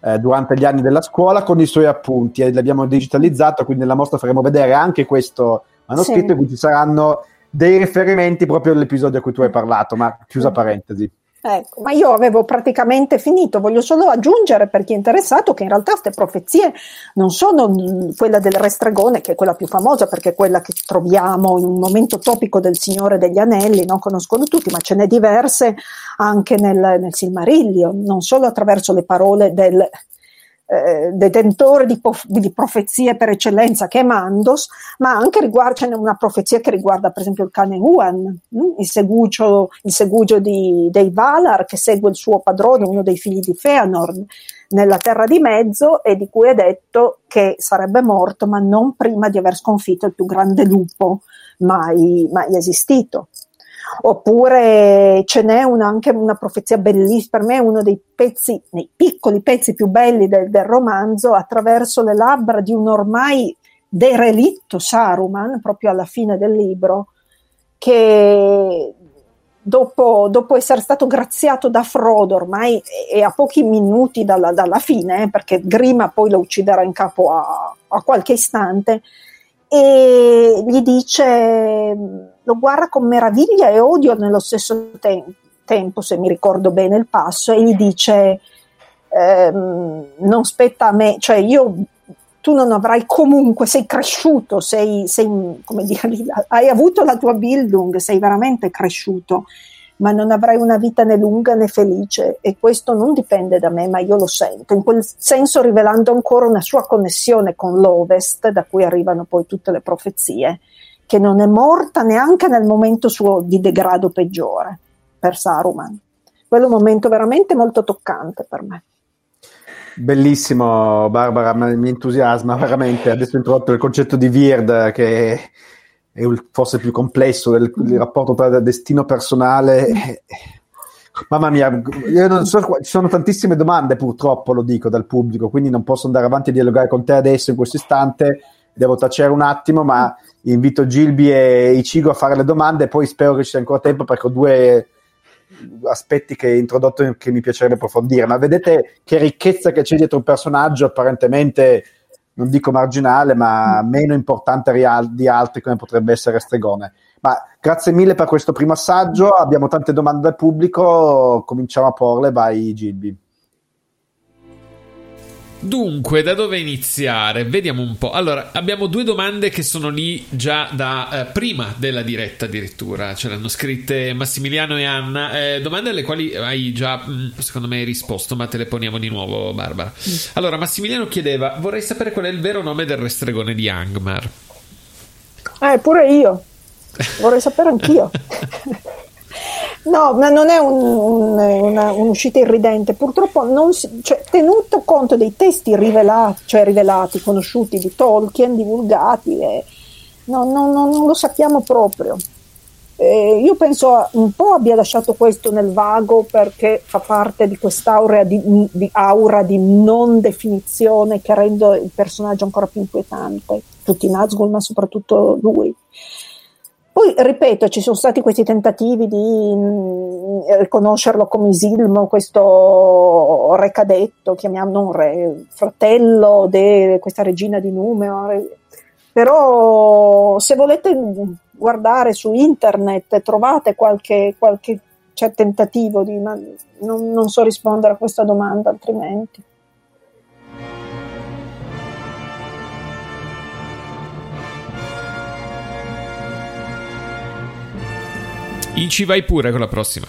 eh, durante gli anni della scuola con i suoi appunti e l'abbiamo digitalizzato, quindi nella mostra faremo vedere anche questo manoscritto sì. in cui ci saranno dei riferimenti proprio all'episodio a cui tu hai parlato, ma chiusa parentesi. Ecco, ma io avevo praticamente finito, voglio solo aggiungere per chi è interessato che in realtà queste profezie non sono quella del restregone, che è quella più famosa perché è quella che troviamo in un momento topico del Signore degli Anelli, non conoscono tutti, ma ce n'è diverse anche nel, nel Silmarillion, non solo attraverso le parole del eh, detentore di, pof- di, profezie per eccellenza che è Mandos, ma anche riguarda, c'è una profezia che riguarda per esempio il cane Huan, hm? il segugio, il segugio di, dei Valar che segue il suo padrone, uno dei figli di Feanor, nella terra di mezzo e di cui è detto che sarebbe morto ma non prima di aver sconfitto il più grande lupo mai, mai esistito. Oppure ce n'è una, anche una profezia bellissima, per me è uno dei pezzi, nei piccoli pezzi più belli del, del romanzo, attraverso le labbra di un ormai derelitto Saruman, proprio alla fine del libro, che dopo, dopo, essere stato graziato da Frodo ormai e a pochi minuti dalla, dalla fine, eh, perché Grima poi lo ucciderà in capo a, a qualche istante, e gli dice lo guarda con meraviglia e odio nello stesso te- tempo, se mi ricordo bene il passo, e gli dice ehm, non spetta a me, cioè io tu non avrai comunque, sei cresciuto, sei, sei, come dire, hai avuto la tua Bildung, sei veramente cresciuto, ma non avrai una vita né lunga né felice e questo non dipende da me, ma io lo sento, in quel senso rivelando ancora una sua connessione con l'Ovest, da cui arrivano poi tutte le profezie che non è morta neanche nel momento suo di degrado peggiore per Saruman. Quello è un momento veramente molto toccante per me. Bellissimo, Barbara, mi entusiasma veramente. Adesso ho introdotto il concetto di Weird, che è forse più complesso del, del rapporto tra destino personale. E, mamma mia, so, ci sono tantissime domande, purtroppo lo dico dal pubblico, quindi non posso andare avanti a dialogare con te adesso in questo istante. Devo tacere un attimo, ma invito Gilby e Ichigo a fare le domande e poi spero che ci sia ancora tempo perché ho due aspetti che ho introdotto che mi piacerebbe approfondire. Ma vedete che ricchezza che c'è dietro un personaggio apparentemente, non dico marginale, ma meno importante di altri come potrebbe essere Stregone. Ma grazie mille per questo primo assaggio, abbiamo tante domande dal pubblico, cominciamo a porle, vai Gilby. Dunque, da dove iniziare? Vediamo un po'. Allora, abbiamo due domande che sono lì già da eh, prima della diretta addirittura, ce l'hanno scritte Massimiliano e Anna, eh, domande alle quali hai già, mm, secondo me, risposto, ma te le poniamo di nuovo, Barbara. Mm. Allora, Massimiliano chiedeva, vorrei sapere qual è il vero nome del restregone di Angmar. Eh, pure io. *laughs* Vorrei sapere anch'io. *laughs* No, ma non è un, un, una, un'uscita irridente, purtroppo non si, cioè, tenuto conto dei testi rivelati, cioè rivelati, conosciuti di Tolkien, divulgati, eh, no, no, no, non lo sappiamo proprio. Eh, io penso un po' abbia lasciato questo nel vago perché fa parte di quest'aura di, di, aura di non definizione che rende il personaggio ancora più inquietante, tutti i Nazgûl, ma soprattutto lui. Poi, ripeto, ci sono stati questi tentativi di mm, riconoscerlo come Isilmo, questo re cadetto, chiamiamolo un re, fratello di questa regina di Numenor. Però se volete guardare su internet trovate qualche, qualche cioè, tentativo di... ma non, non so rispondere a questa domanda altrimenti. Ici vai pure con la prossima.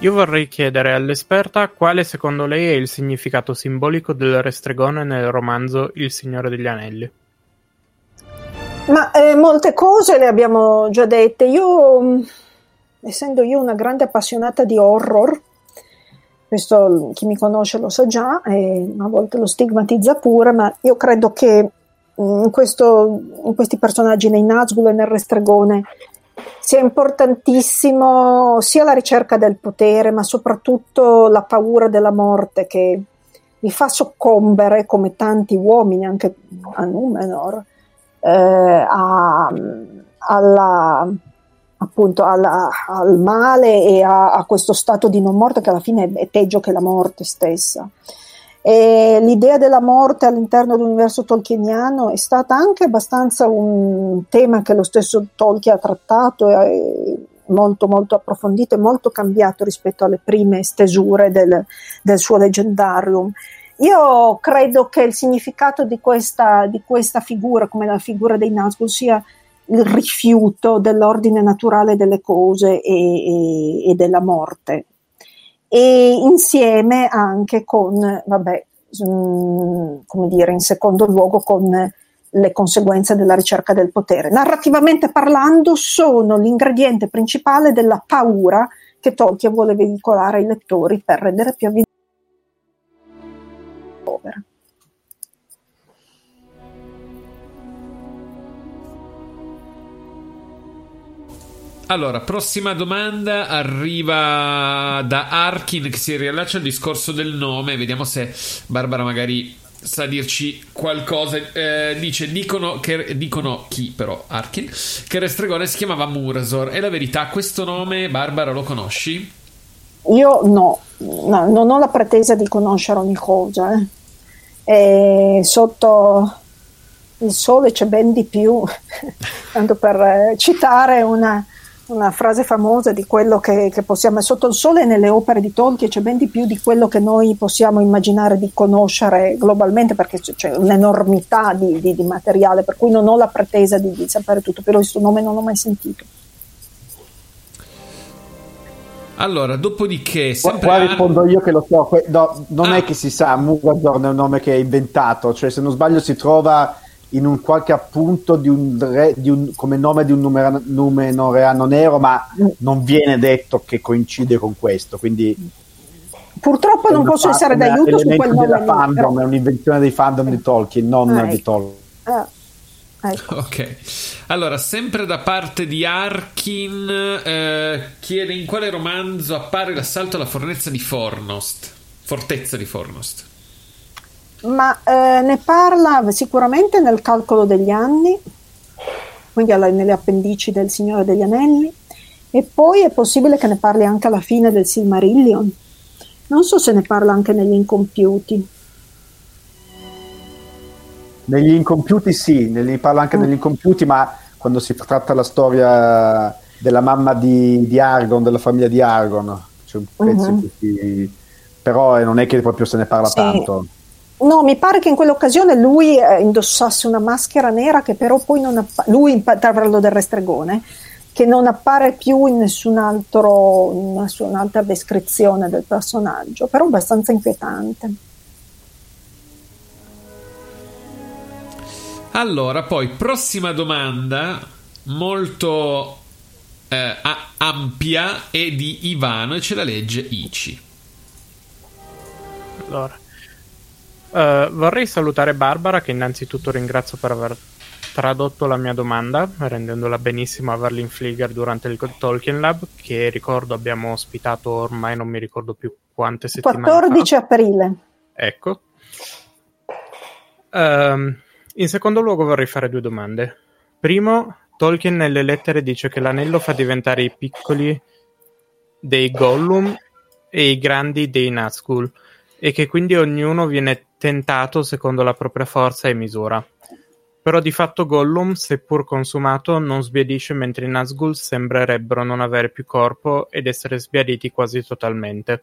Io vorrei chiedere all'esperta quale secondo lei è il significato simbolico del restregone nel romanzo Il Signore degli Anelli. Ma eh, molte cose le abbiamo già dette. Io, mm, essendo io una grande appassionata di horror, questo chi mi conosce lo sa già, e a volte lo stigmatizza pure, ma io credo che mm, in, questo, in questi personaggi, nei Nazgûl e nel Restregone, sia importantissimo sia la ricerca del potere, ma soprattutto la paura della morte che li fa soccombere, come tanti uomini, anche a Numenor, eh, a, alla, appunto alla, al male e a, a, questo stato di non morte che alla fine è peggio che la morte stessa. E l'idea della morte all'interno dell'universo tolkieniano è stata anche abbastanza un tema che lo stesso Tolkien ha trattato e molto molto approfondito e molto cambiato rispetto alle prime stesure del, del suo leggendarium. Io credo che il significato di questa, di questa figura, come la figura dei Nazgûl, sia il rifiuto dell'ordine naturale delle cose e, e, e della morte e insieme anche con, vabbè, mm, come dire, in secondo luogo con le conseguenze della ricerca del potere. Narrativamente parlando, sono l'ingrediente principale della paura che Tolkien vuole veicolare ai lettori per rendere più avvicinata Allora, prossima domanda arriva da Arkin che si riallaccia al discorso del nome. Vediamo se Barbara magari sa dirci qualcosa. Eh, dice: dicono, che, dicono chi però, Arkin, che Restregone si chiamava Mursor. È la verità? Questo nome, Barbara, lo conosci? Io no, no non ho la pretesa di conoscere ogni cosa. Eh. sotto il sole c'è ben di più, *laughs* tanto per eh, citare una una frase famosa di quello che, che, possiamo, sotto il sole nelle opere di Tolkien c'è ben di più di quello che noi possiamo immaginare di conoscere globalmente perché c'è, un'enormità di, di, di, materiale per cui non ho la pretesa di, di sapere tutto, però questo nome non l'ho mai sentito. Allora, dopodiché, sempre qua, qua rispondo io che lo so, no, non ah. è che si sa, Mugador è un nome che è inventato, cioè se non sbaglio si trova in un qualche appunto di un, re, di un come nome di un numero, numenoreano nero, ma non viene detto che coincide con questo. Quindi purtroppo non posso essere d'aiuto su quel nome. Fandom, però... È un'invenzione dei fandom di Tolkien, non ah, di Tolkien. Ah. Ecco. Ok, allora sempre da parte di Arkin eh, chiede in quale romanzo appare l'assalto alla fortezza di Fornost, fortezza di Fornost ma eh, ne parla sicuramente nel calcolo degli anni, quindi alla, nelle appendici del Signore degli Anelli, e poi è possibile che ne parli anche alla fine del Silmarillion. Non so se ne parla anche negli incompiuti. Negli incompiuti sì, ne parla anche mm. negli incompiuti, ma quando si tratta la storia della mamma di, di Argon, della famiglia di Argon, c'è un pezzo mm-hmm. si... però non è che proprio se ne parla sì. tanto. No, mi pare che in quell'occasione lui eh, indossasse una maschera nera che però poi non appare, lui parlo del restregone, che non appare più in nessun altro, in nessun'altra descrizione del personaggio, però abbastanza inquietante. Allora, poi prossima domanda, molto eh, ampia, è di Ivano e ce la legge Ici. Allora, Uh, vorrei salutare Barbara, che innanzitutto ringrazio per aver tradotto la mia domanda, rendendola benissimo a Verlin Flieger durante il Tolkien Lab, che ricordo abbiamo ospitato ormai non mi ricordo più quante settimane 14 fa. aprile. Ecco. Uh, in secondo luogo vorrei fare due domande. Primo, Tolkien nelle lettere dice che l'anello fa diventare i piccoli dei Gollum e i grandi dei Nazgûl e che quindi ognuno viene tentato secondo la propria forza e misura. Però di fatto Gollum, seppur consumato, non sbiadisce mentre i Nazgûl sembrerebbero non avere più corpo ed essere sbiaditi quasi totalmente.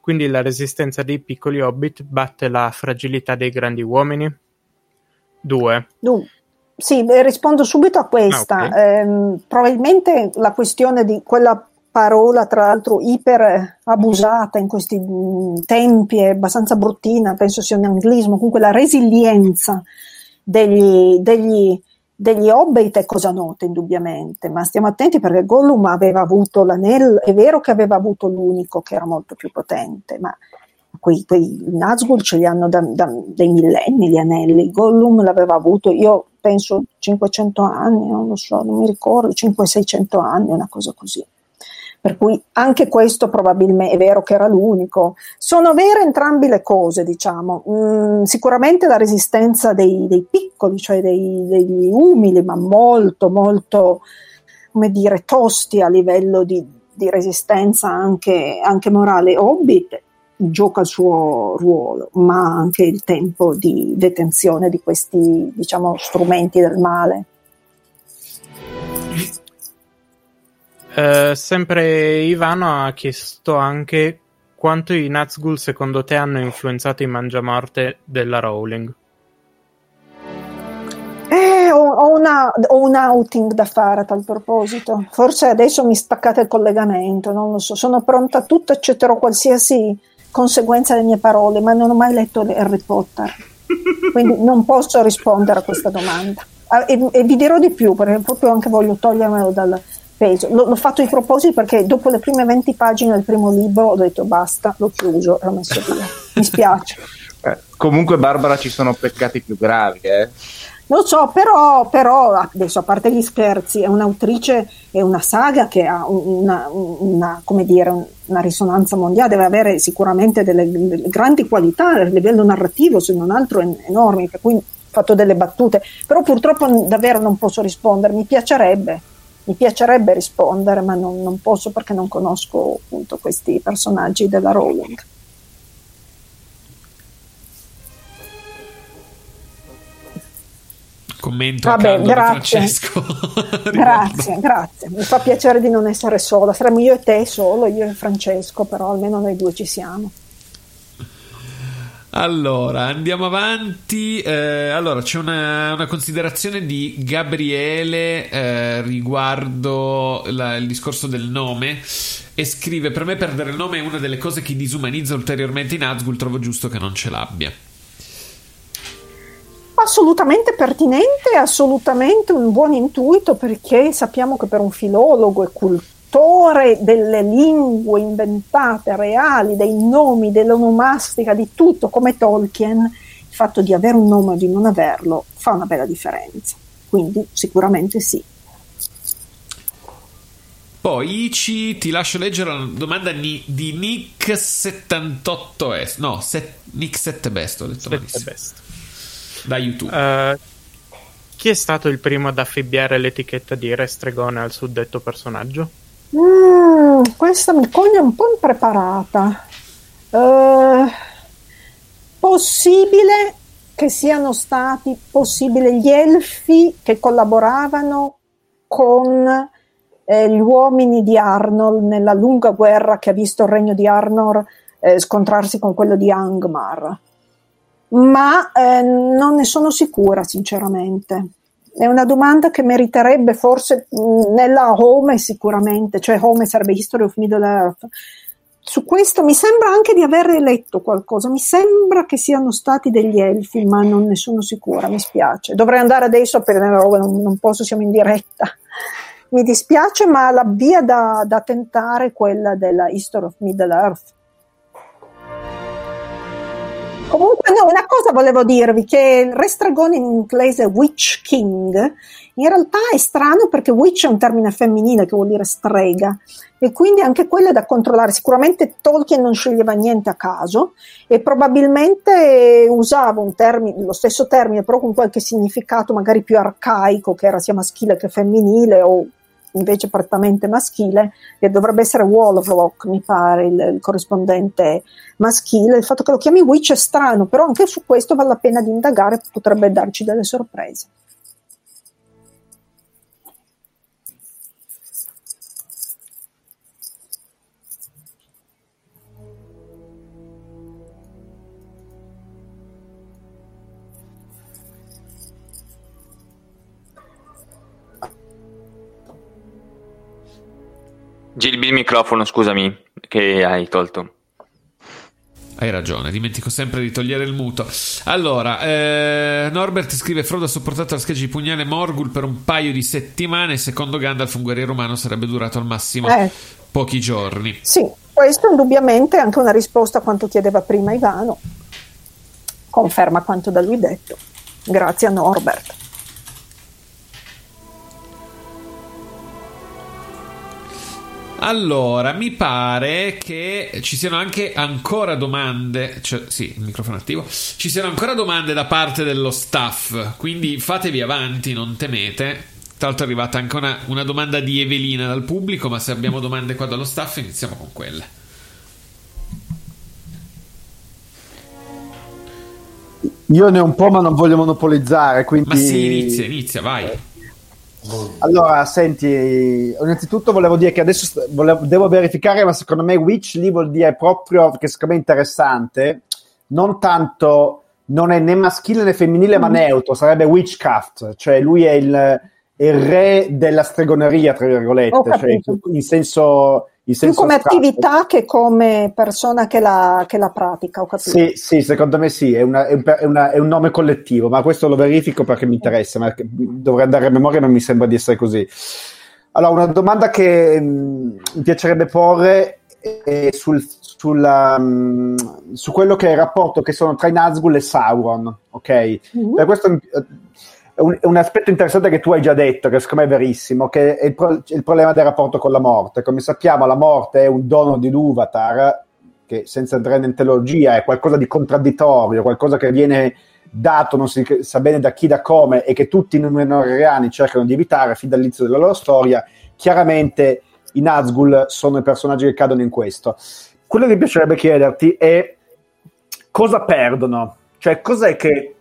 Quindi la resistenza dei piccoli hobbit batte la fragilità dei grandi uomini? 2. Uh, sì, rispondo subito a questa. Ah, okay. eh, probabilmente la questione di quella parola tra l'altro iper abusata in questi mm, tempi, è abbastanza bruttina, penso sia un anglismo, comunque la resilienza degli, degli, degli Hobbit è cosa nota indubbiamente, ma stiamo attenti perché Gollum aveva avuto l'anello, è vero che aveva avuto l'unico che era molto più potente, ma quei, quei Nazgûl ce li hanno da, da, dei millenni gli anelli, Gollum l'aveva avuto, io penso 500 anni, non lo so, non mi ricordo, 500-600 anni, una cosa così. Per cui anche questo probabilmente è vero che era l'unico. Sono vere entrambe le cose, diciamo. Mm, sicuramente la resistenza dei, dei piccoli, cioè dei, degli umili, ma molto, molto, come dire, tosti a livello di, di resistenza anche, anche morale. Hobbit gioca il suo ruolo, ma anche il tempo di detenzione di questi diciamo, strumenti del male. Eh, sempre Ivano ha chiesto anche quanto i Nazgul secondo te hanno influenzato i Mangiamorte della Rowling. Eh, ho, ho, una, ho, un outing da fare a tal proposito. Forse adesso mi staccate il collegamento, non lo so. Sono pronta a tutto, accetterò qualsiasi conseguenza delle mie parole, ma non ho mai letto Harry Potter. Quindi non posso rispondere a questa domanda. Ah, e, e, vi dirò di più, perché proprio anche voglio togliermelo dal peso. L- l'ho fatto di proposito perché dopo le prime 20 pagine del primo libro ho detto basta, l'ho chiuso, l'ho messo via. Mi spiace. *laughs* Eh, comunque, Barbara, ci sono peccati più gravi, eh? Lo so, però, però, adesso a parte gli scherzi, è un'autrice, è una saga che ha una, una, dire, una risonanza mondiale, deve avere sicuramente delle, delle, grandi qualità a livello narrativo, se non altro enormi, per cui ho fatto delle battute, però purtroppo davvero non posso rispondere, mi piacerebbe, mi piacerebbe rispondere, ma non, non posso perché non conosco appunto questi personaggi della Rowling. Commento Vabbè, grazie. Francesco. *laughs* grazie, grazie. Mi fa piacere di non essere sola. Saremmo io e te solo, io e Francesco, però almeno noi due ci siamo. Allora, andiamo avanti. Eh, allora, c'è una, una, considerazione di Gabriele eh, riguardo la, il discorso del nome e scrive: Per me perdere il nome è una delle cose che disumanizza ulteriormente in Nazgul, trovo giusto che non ce l'abbia assolutamente pertinente, assolutamente un buon intuito perché sappiamo che per un filologo e cultore delle lingue inventate, reali, dei nomi, dell'onomastica, di tutto come Tolkien, il fatto di avere un nome o di non averlo fa una bella differenza. Quindi sicuramente sì. Poi Ici ti lascio leggere la domanda di, di Nick78S. No, set, Nick 7 Best, ho detto. Best da YouTube. Uh, chi è stato il primo ad affibbiare l'etichetta di restregone al suddetto personaggio? Mm, questa mi coglie un po' impreparata. Uh, possibile che siano stati possibile gli elfi che collaboravano con eh, gli uomini di Arnold nella lunga guerra che ha visto il regno di Arnor eh, scontrarsi con quello di Angmar ma eh, non ne sono sicura sinceramente. È una domanda che meriterebbe forse mh, nella Home sicuramente, cioè Home sarebbe History of Middle Earth. Su questo mi sembra anche di aver letto qualcosa, mi sembra che siano stati degli elfi, ma non ne sono sicura, mi spiace. Dovrei andare adesso a roba, non, non posso, siamo in diretta. Mi dispiace, ma la via da, da tentare è quella della History of Middle Earth Comunque, no, una cosa volevo dirvi: che il restragone in inglese Witch King in realtà è strano perché witch è un termine femminile che vuol dire strega e quindi anche quello è da controllare. Sicuramente Tolkien non sceglieva niente a caso e probabilmente usava termine, lo stesso termine, però con qualche significato magari più arcaico, che era sia maschile che femminile o invece prettamente maschile, che dovrebbe essere Wallrock, mi pare, il, il, corrispondente maschile. Il fatto che lo chiami Witch è strano, però anche su questo vale la pena di indagare, potrebbe darci delle sorprese. Gilby il microfono, scusami, che hai tolto. Hai ragione, dimentico sempre di togliere il muto. Allora, eh, Norbert scrive: Frodo ha sopportato la scheggia di pugnale Morgul per un paio di settimane. Secondo Gandalf, un guerriero umano sarebbe durato al massimo eh. pochi giorni. Sì, questo indubbiamente è anche una risposta a quanto chiedeva prima Ivano. Conferma quanto da lui detto. Grazie a Norbert. Allora, mi pare che ci siano anche ancora domande. Cioè, sì, il microfono attivo. Ci siano ancora domande da parte dello staff. Quindi fatevi avanti, non temete. Tra l'altro è arrivata anche una, una domanda di Evelina dal pubblico, ma se abbiamo domande qua dallo staff iniziamo con quelle. Io ne ho un po', ma non voglio monopolizzare, quindi... Ma sì, inizia, inizia, vai. Allora, senti, innanzitutto volevo dire che adesso volevo, devo verificare, ma secondo me Witch lì vuol dire proprio, che secondo me è interessante, non tanto, non è né maschile né femminile, ma mm. neutro, sarebbe witchcraft, cioè lui è il, il re della stregoneria, tra virgolette, cioè in senso più come astratto. attività che come persona che la, che la pratica, ho capito. Sì, sì, secondo me sì, è, una, è, un, è, una, è, un, nome collettivo, ma questo lo verifico perché mi interessa, ma dovrei andare a memoria, ma mi sembra di essere così. Allora, una domanda che mh, mm, mi piacerebbe porre è sul, sulla, mh, mm, su quello che è il rapporto che sono tra i Nazgûl e Sauron, ok? Mm-hmm. Per questo un, un, aspetto interessante che tu hai già detto, che secondo me è verissimo, che è il, pro, il, problema del rapporto con la morte. Come sappiamo, la morte è un dono di Luvatar, che senza entrare in teologia è qualcosa di contraddittorio, qualcosa che viene dato, non si sa bene da chi, da come, e che tutti i numenoriani cercano di evitare fin dall'inizio della loro storia. Chiaramente i Nazgûl sono i personaggi che cadono in questo. Quello che mi piacerebbe chiederti è cosa perdono, cioè cos'è che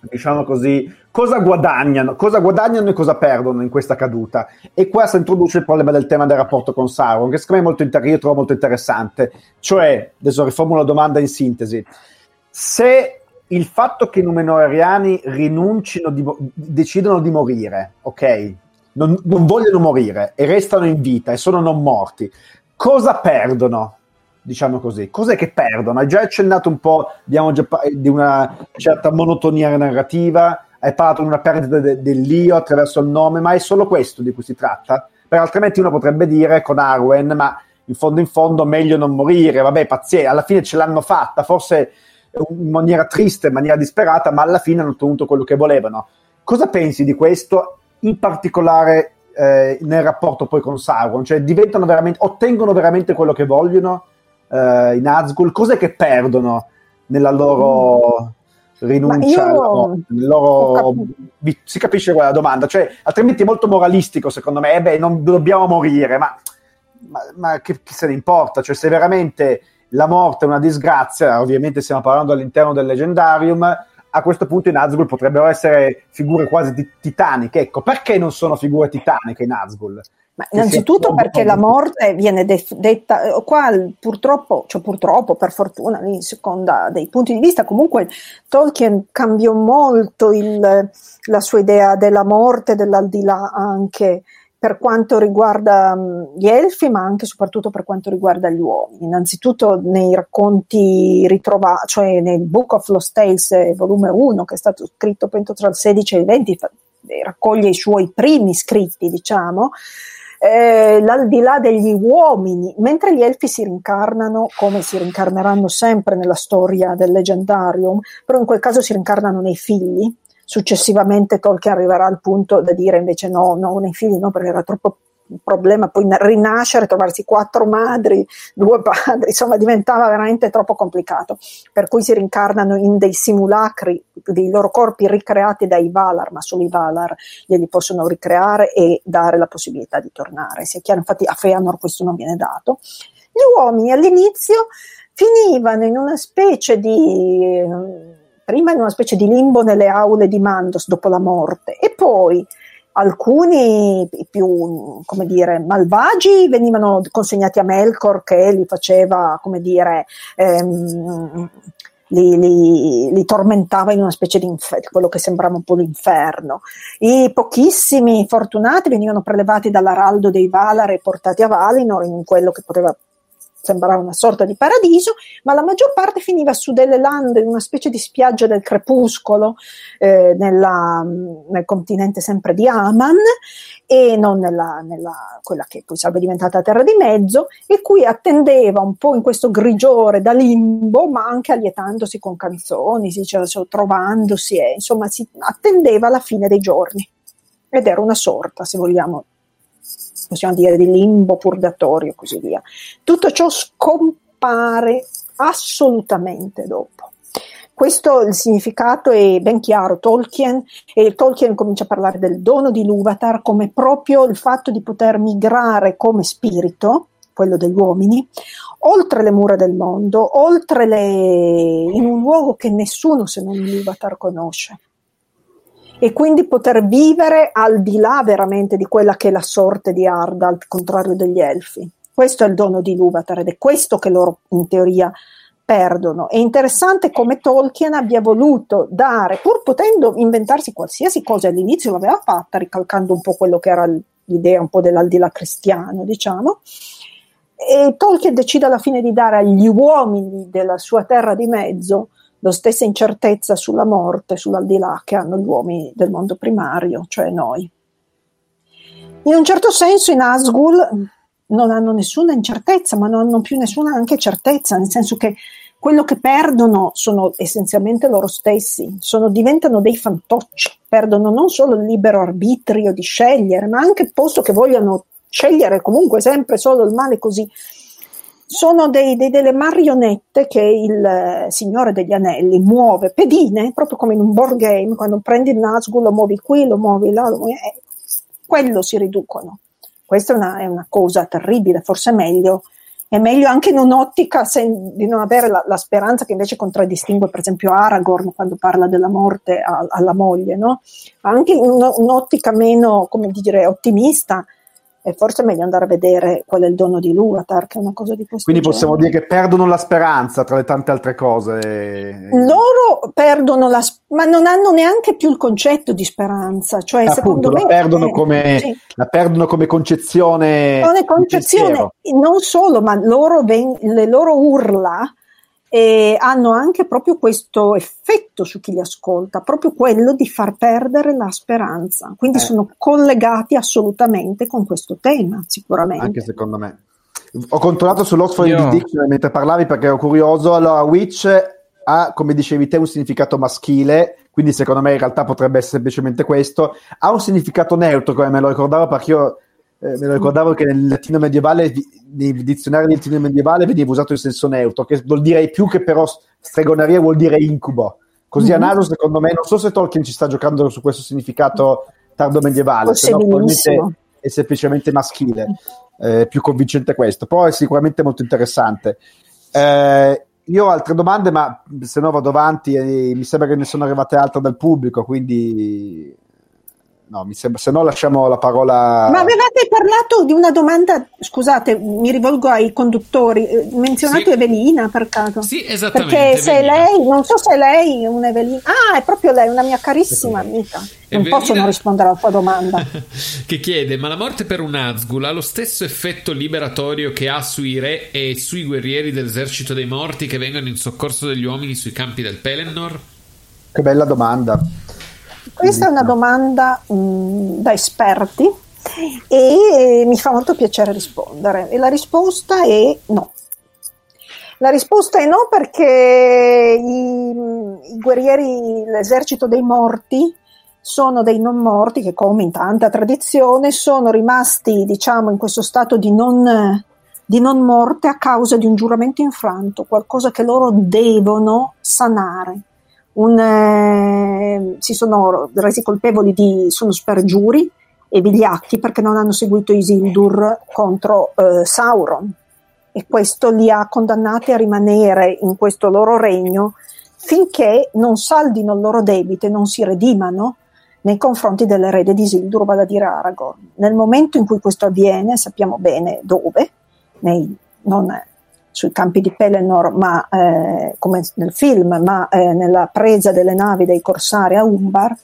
diciamo così, cosa guadagnano, cosa guadagnano e cosa perdono in questa caduta. E qua si introduce il problema del tema del rapporto con Sauron, che secondo me molto inter- io trovo molto interessante. Cioè, adesso riformulo la domanda in sintesi, se il fatto che i Numenoriani rinuncino, di, decidono di morire, ok? Non, non vogliono morire e restano in vita e sono non morti, cosa perdono? Diciamo così. Cos'è che perdono? Hai già accennato un po', abbiamo già par- di una certa monotonia narrativa, hai parlato di una perdita de- dell'io attraverso il nome, ma è solo questo di cui si tratta? Per altrimenti uno potrebbe dire con Arwen, ma in fondo in fondo meglio non morire, vabbè, pazienza, alla fine ce l'hanno fatta, forse in maniera triste, in maniera disperata, ma alla fine hanno ottenuto quello che volevano. Cosa pensi di questo, in particolare eh, nel rapporto poi con Sauron? Cioè veramente, ottengono veramente quello che vogliono? Uh, i Nazgul, cos'è che perdono nella loro rinuncia? Io... Loro... Si capisce quella domanda, cioè, altrimenti è molto moralistico secondo me, eh beh, non dobbiamo morire, ma, ma, ma che, che, se ne importa? Cioè, se veramente la morte è una disgrazia, ovviamente stiamo parlando all'interno del leggendarium, a questo punto i Nazgul potrebbero essere figure quasi titaniche. Ecco, perché non sono figure titaniche i Nazgul? Ma innanzitutto perché la morte viene def- detta, eh, qua purtroppo, cioè purtroppo, per fortuna, in seconda dei punti di vista, comunque Tolkien cambiò molto il, la sua idea della morte, dell'aldilà anche per quanto riguarda gli elfi, ma anche e soprattutto per quanto riguarda gli uomini. Innanzitutto nei racconti ritrovati, cioè nel Book of Lost Tales, eh, volume 1, che è stato scritto penso tra il 16 e il 20, raccoglie i suoi primi scritti, diciamo, eh, l'aldilà degli uomini, mentre gli elfi si rincarnano come si rincarneranno sempre nella storia del leggendarium, però in quel caso si rincarnano nei figli. Successivamente Tolkien arriverà al punto da dire invece no, no, nei figli no, perché era troppo un problema poi rinascere, trovarsi quattro madri, due padri, insomma diventava veramente troppo complicato. Per cui si rincarnano in dei simulacri dei loro corpi ricreati dai Valar, ma solo i Valar glieli possono ricreare e dare la possibilità di tornare. Sia chiaro, infatti a Feanor questo non viene dato. Gli uomini all'inizio finivano in una specie di prima in una specie di limbo nelle aule di Mandos dopo la morte e poi alcuni più, come dire, malvagi venivano consegnati a Melkor che li faceva, come dire, ehm, li, li, li, tormentava in una specie di infer- quello che sembrava un po' l'inferno. I pochissimi fortunati venivano prelevati dall'araldo dei Valar e portati a Valinor in quello che poteva sembrava una sorta di paradiso, ma la maggior parte finiva su delle lande, una specie di spiaggia del crepuscolo eh, nella, nel continente sempre di Aman e non nella, nella, quella che poi sarebbe diventata Terra di Mezzo e cui attendeva un po' in questo grigiore da limbo, ma anche allietandosi con canzoni, si diceva, trovandosi e insomma si attendeva la fine dei giorni. Ed era una sorta, se vogliamo, possiamo dire di limbo, purgatorio e così via. Tutto ciò scompare assolutamente dopo. Questo il significato è ben chiaro. Tolkien, e Tolkien comincia a parlare del dono di Luvatar come proprio il fatto di poter migrare come spirito quello degli uomini, oltre le mura del mondo, oltre le, in un luogo che nessuno se non l'Ivatar conosce. E quindi poter vivere al di là veramente di quella che è la sorte di Arda, al contrario degli elfi. Questo è il dono di Luvatar ed è questo che loro in teoria perdono. È interessante come Tolkien abbia voluto dare, pur potendo inventarsi qualsiasi cosa all'inizio, l'aveva fatta, ricalcando un po' quello che era l'idea un po' dell'aldilà cristiano, diciamo. E Tolkien decide alla fine di dare agli uomini della sua terra di mezzo la stessa incertezza sulla morte, sull'aldilà che hanno gli uomini del mondo primario, cioè noi. In un certo senso in Asgul non hanno nessuna incertezza, ma non hanno più nessuna anche certezza, nel senso che quello che perdono sono essenzialmente loro stessi, sono, diventano dei fantocci, perdono non solo il libero arbitrio di scegliere, ma anche il posto che vogliono scegliere comunque sempre solo il male così. Sono dei, dei, delle marionette che il eh, Signore degli Anelli muove, pedine, proprio come in un board game, quando prendi il Nazgûl lo muovi qui, lo muovi là, lo muovi, eh, quello si riducono. Questa è una, è una cosa terribile, forse è meglio è meglio anche in un'ottica sen- di non avere la, la, speranza che invece contraddistingue per esempio Aragorn quando parla della morte a, alla moglie, no? anche in un'ottica meno, come dire, ottimista e forse è meglio andare a vedere qual è il dono di Luvatar, che è una cosa di questo Quindi genere. possiamo dire che perdono la speranza tra le tante altre cose. Loro perdono la ma non hanno neanche più il concetto di speranza, cioè Appunto, secondo la me perdono, eh, come, sì. la perdono come concezione. Di concezione, non solo, ma loro ven- le loro urla eh, hanno anche proprio questo effetto su chi li ascolta, proprio quello di far perdere la speranza. Quindi Eh. sono collegati assolutamente con questo tema, sicuramente. Anche secondo me. Ho controllato sull'Oxford Io- Dictionary mentre parlavi perché ero curioso. Allora, witch ha, come dicevi te, un significato maschile, quindi secondo me in realtà potrebbe essere semplicemente questo. Ha un significato neutro, come me lo ricordavo perché io eh, me lo ricordavo che nel latino medievale, nei dizionari del latino medievale veniva usato il senso neutro, che vuol dire più che però stregoneria vuol dire incubo. Così a Mhm. naso, secondo me, non so se Tolkien ci sta giocando su questo significato tardo medievale, se no probabilmente è semplicemente maschile. Eh, più convincente questo, però è sicuramente molto interessante. Eh, io ho altre domande, ma se no vado avanti e mi sembra che ne sono arrivate altre dal pubblico, quindi no, mi sembra, se no lasciamo la parola. Ma avevate parlato di una domanda, scusate, mi rivolgo ai conduttori, eh, menzionato Sì. Evelina per caso. Sì, esattamente. Perché se Evelina. lei, non so se lei è un'Evelina, ah, è proprio lei, una mia carissima amica. Non Evelina- posso non rispondere alla tua domanda. *laughs* che chiede: Ma la morte per un Nazgul ha lo stesso effetto liberatorio che ha sui re e sui guerrieri dell'esercito dei morti che vengono in soccorso degli uomini sui campi del Pelennor? Che bella domanda. Questa è una domanda mh, da esperti e mi fa molto piacere rispondere. E la risposta è no. La risposta è no perché i, i guerrieri, l'esercito dei morti sono dei non morti che come in tanta tradizione sono rimasti diciamo in questo stato di non, di non morte a causa di un giuramento infranto, qualcosa che loro devono sanare un, eh, si sono resi colpevoli di sono spergiuri e vigliacchi perché non hanno seguito Isildur contro eh, Sauron e questo li ha condannati a rimanere in questo loro regno finché non saldino il loro debito e non si redimano nei confronti dell'erede di Isildur, vale a dire Aragorn. Nel momento in cui questo avviene, sappiamo bene dove, nei, non sui campi di Pelennor, ma eh, come nel film, ma eh, nella presa delle navi dei corsari a Umbar,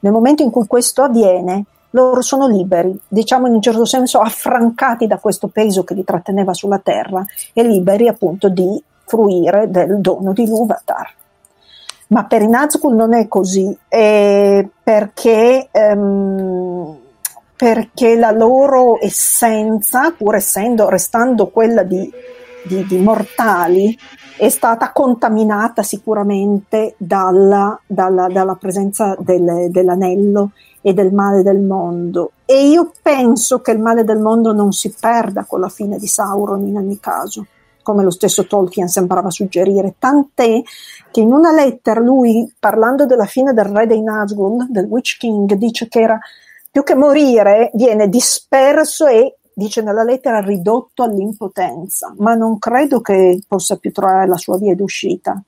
nel momento in cui questo avviene, loro sono liberi, diciamo in un certo senso affrancati da questo peso che li tratteneva sulla terra e liberi appunto di fruire del dono di Luvatar. Ma per i Nazgûl non è così, eh, perché, ehm, perché la loro essenza, pur essendo, restando quella di di, di mortali è stata contaminata sicuramente dalla, dalla, dalla presenza del, dell'anello e del male del mondo. E io penso che il male del mondo non si perda con la fine di Sauron in ogni caso, come lo stesso Tolkien sembrava suggerire, tant'è che in una lettera lui, parlando della fine del re dei Nazgûl, del Witch King, dice che era più che morire, viene disperso e dice nella lettera, ridotto all'impotenza, ma non credo che possa più trovare la sua via d'uscita.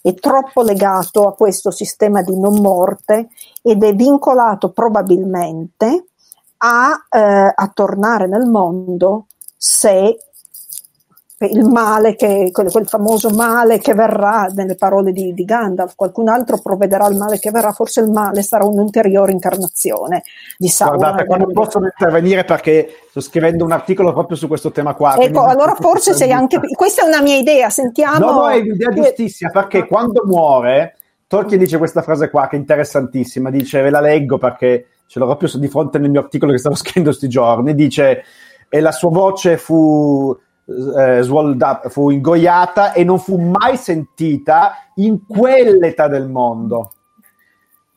È troppo legato a questo sistema di non morte ed è vincolato probabilmente a, eh, a tornare nel mondo se il male che, quel, quel, famoso male che verrà nelle parole di, di, Gandalf, qualcun altro provvederà al male che verrà, forse il male sarà un'ulteriore incarnazione di Sauron. Guardate, qua non possono intervenire perché sto scrivendo un articolo proprio su questo tema qua. Ecco, allora forse sei anche... Questa è una mia idea, sentiamo... No, no, è un'idea giustissima, perché quando muore, Tolkien dice questa frase qua che è interessantissima, dice, ve la leggo perché ce l'ho proprio di fronte nel mio articolo che stavo *laughs* scrivendo questi giorni, dice, e la sua voce fu eh, up, fu ingoiata e non fu mai sentita in quell'età del mondo.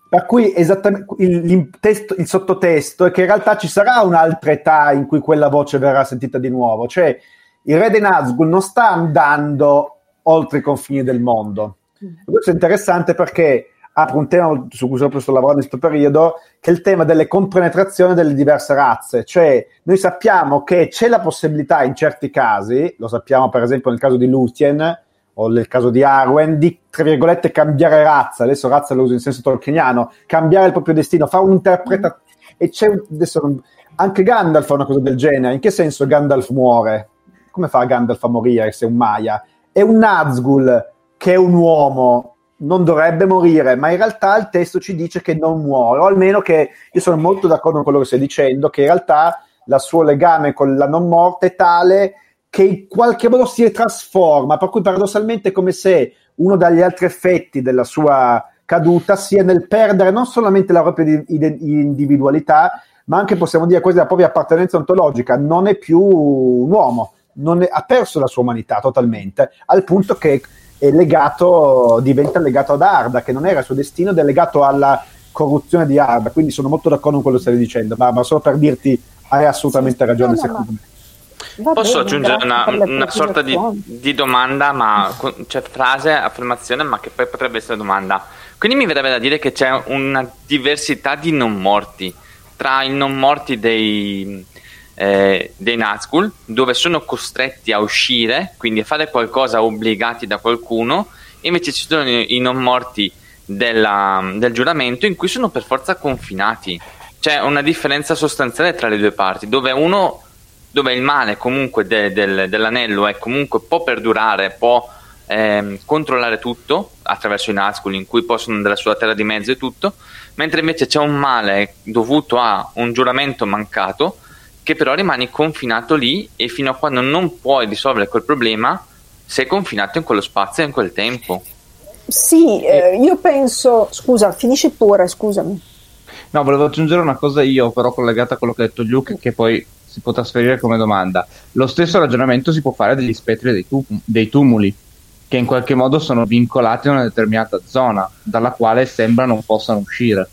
Per cui esattamente il, il, testo, il sottotesto è che in realtà ci sarà un'altra età in cui quella voce verrà sentita di nuovo. Cioè, il re dei Nazgûl non sta andando oltre i confini del mondo. Questo è interessante perché apre un tema su cui sto lavorando in questo periodo, che è il tema delle compenetrazioni delle diverse razze. Cioè, noi sappiamo che c'è la possibilità in certi casi, lo sappiamo per esempio nel caso di Luthien o nel caso di Arwen, di, tra virgolette, cambiare razza. Adesso razza lo uso in senso tolkieniano, cambiare il proprio destino, fare un'interpretazione. E c'è, adesso, anche Gandalf fa una cosa del genere. In che senso Gandalf muore? Come fa Gandalf a morire se è un Maya? È un Nazgul che è un uomo non dovrebbe morire, ma in realtà il testo ci dice che non muore, o almeno che io sono molto d'accordo con quello che stai dicendo, che in realtà il suo legame con la non morte è tale che in qualche modo si trasforma, per cui paradossalmente è come se uno degli altri effetti della sua caduta sia nel perdere non solamente la propria individualità, ma anche possiamo dire quasi la propria appartenenza ontologica, non è più un uomo, è, ha perso la sua umanità totalmente, al punto che legato, diventa legato ad Arda, che non era il suo destino ed è legato alla corruzione di Arda. Quindi sono molto d'accordo con quello che stai dicendo, ma, ma solo per dirti hai assolutamente ragione, no, secondo me. Va Posso bene, aggiungere una, una sorta di, di, domanda, ma cioè frase, affermazione, ma che poi potrebbe essere domanda. Quindi mi verrebbe da dire che c'è una diversità di non morti tra i non morti dei, eh, dei Nazgul dove sono costretti a uscire, quindi a fare qualcosa obbligati da qualcuno, invece ci sono i, non morti della, del giuramento in cui sono per forza confinati. C'è una differenza sostanziale tra le due parti, dove uno dove il male comunque de, del, dell'anello è comunque può perdurare, può ehm, controllare tutto attraverso i Nazgul in cui possono andare sulla terra di mezzo e tutto, mentre invece c'è un male dovuto a un giuramento mancato che però rimani confinato lì e fino a quando non puoi risolvere quel problema sei confinato in quello spazio e in quel tempo. Sì, eh, io penso, scusa, finisci pure, scusami. No, volevo aggiungere una cosa io, però collegata a quello che ha detto Luke, che poi si può trasferire come domanda. Lo stesso ragionamento si può fare degli spettri dei, tu- dei tumuli, che in qualche modo sono vincolati a una determinata zona, dalla quale sembra non possano uscire.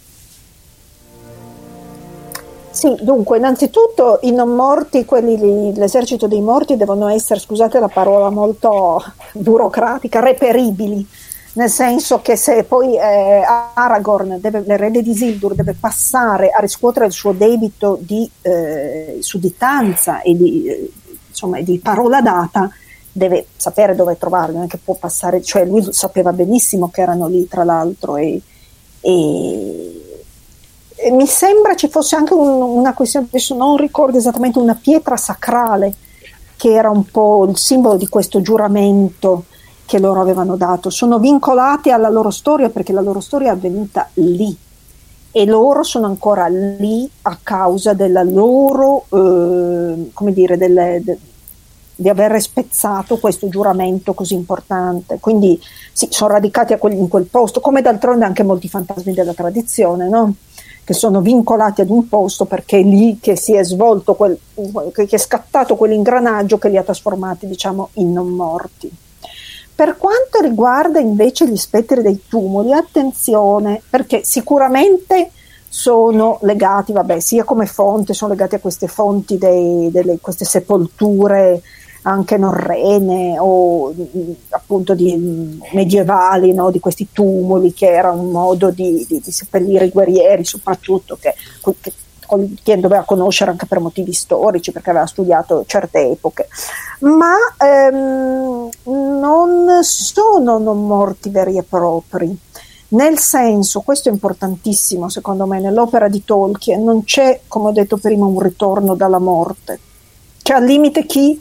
Sì, dunque, innanzitutto i non morti, quelli lì, l'esercito dei morti devono essere, scusate la parola molto burocratica, reperibili, nel senso che se poi eh, Aragorn, deve, l'erede di Isildur, deve passare a riscuotere il suo debito di eh, sudditanza e di, eh, insomma, di parola data, deve sapere dove trovarli, non è che può passare, cioè lui sapeva benissimo che erano lì tra l'altro e, e mi sembra ci fosse anche un, una questione, adesso non ricordo esattamente, una pietra sacrale che era un po' il simbolo di questo giuramento che loro avevano dato. Sono vincolati alla loro storia perché la loro storia è avvenuta lì e loro sono ancora lì a causa della loro, eh, come dire, delle, de, di aver spezzato questo giuramento così importante. Quindi sì, sono radicati quel, in quel posto, come d'altronde anche molti fantasmi della tradizione, no? Che sono vincolati ad un posto perché è lì che si è svolto, quel, che è scattato quell'ingranaggio che li ha trasformati diciamo in non morti. Per quanto riguarda invece gli spettri dei tumuli, attenzione perché sicuramente sono legati, vabbè, sia come fonte, sono legati a queste fonti, dei, delle, queste sepolture anche norrene o appunto di, medievali, no? di questi tumuli che era un modo di, di, di seppellire i guerrieri soprattutto che, che Tolkien doveva conoscere anche per motivi storici, perché aveva studiato certe epoche, ma ehm, non sono non morti veri e propri. Nel senso, questo è importantissimo secondo me, nell'opera di Tolkien non c'è, come ho detto prima, un ritorno dalla morte. C'è al limite chi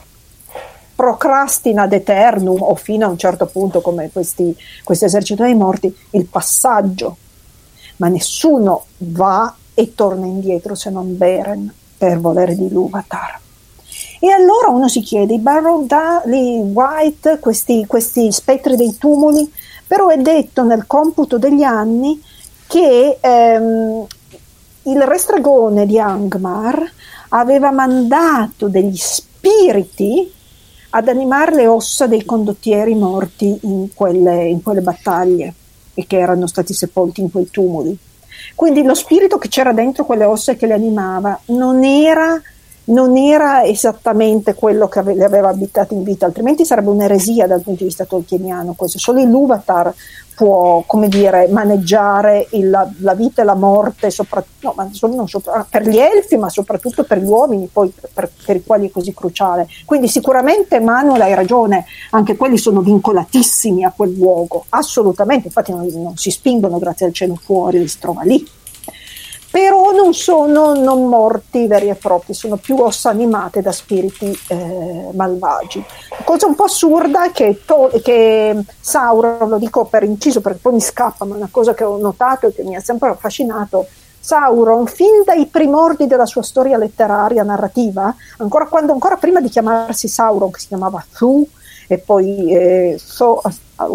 procrastina ad eternum o fino a un certo punto, come questi, questo esercito dei morti, il passaggio. Ma nessuno va e torna indietro se non Beren per volere di Luvatar. E allora uno si chiede, i Barrow Dali, White, questi, questi spettri dei tumuli, però è detto nel computo degli anni che ehm, il restregone di Angmar aveva mandato degli spiriti ad animare le ossa dei condottieri morti in quelle, in quelle battaglie e che erano stati sepolti in quei tumuli. Quindi lo spirito che c'era dentro quelle ossa e che le animava non era, non era esattamente quello che ave, le aveva abitate in vita, altrimenti sarebbe un'eresia dal punto di vista tolkieniano questo. Solo il Luvatar può, come dire, maneggiare il, la, vita e la morte, no, sopra, per gli elfi, ma soprattutto per gli uomini, poi per, per, i quali è così cruciale. Quindi sicuramente Manuel hai ragione, anche quelli sono vincolatissimi a quel luogo, assolutamente, infatti non, non si spingono grazie al cielo fuori, si trova lì però non sono non morti veri e propri, sono più ossa animate da spiriti eh, malvagi. Cosa un po' assurda è che, to- che, Sauron, lo dico per inciso perché poi mi scappa, ma è una cosa che ho notato e che mi ha sempre affascinato, Sauron, fin dai primordi della sua storia letteraria, narrativa, ancora, quando, ancora prima di chiamarsi Sauron, che si chiamava Thu, e poi eh, so,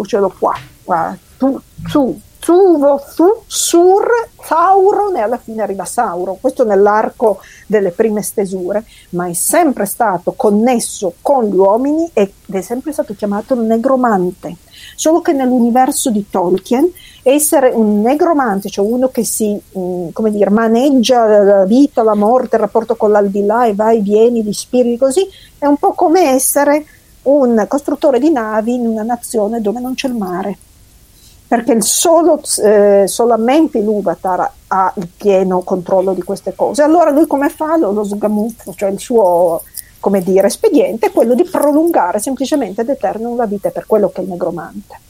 ce l'ho qua, qua tu, tu, Suvo, su, Sur, Sauron e alla fine arriva Sauron, questo nell'arco delle prime stesure, ma è sempre stato connesso con gli uomini ed è sempre stato chiamato negromante. Solo che nell'universo di Tolkien essere un negromante, cioè uno che si mm, come dire, maneggia la vita, la morte, il rapporto con l'aldilà e vai vieni, gli spiriti così, è un po' come essere un costruttore di navi in una nazione dove non c'è il mare perché il solo, eh, solamente l'Uvatar ha il pieno controllo di queste cose. Allora lui come fa? Lo, lo sgamuffo, cioè il suo come dire, espediente è quello di prolungare semplicemente ad eterno la vita per quello che è il negromante.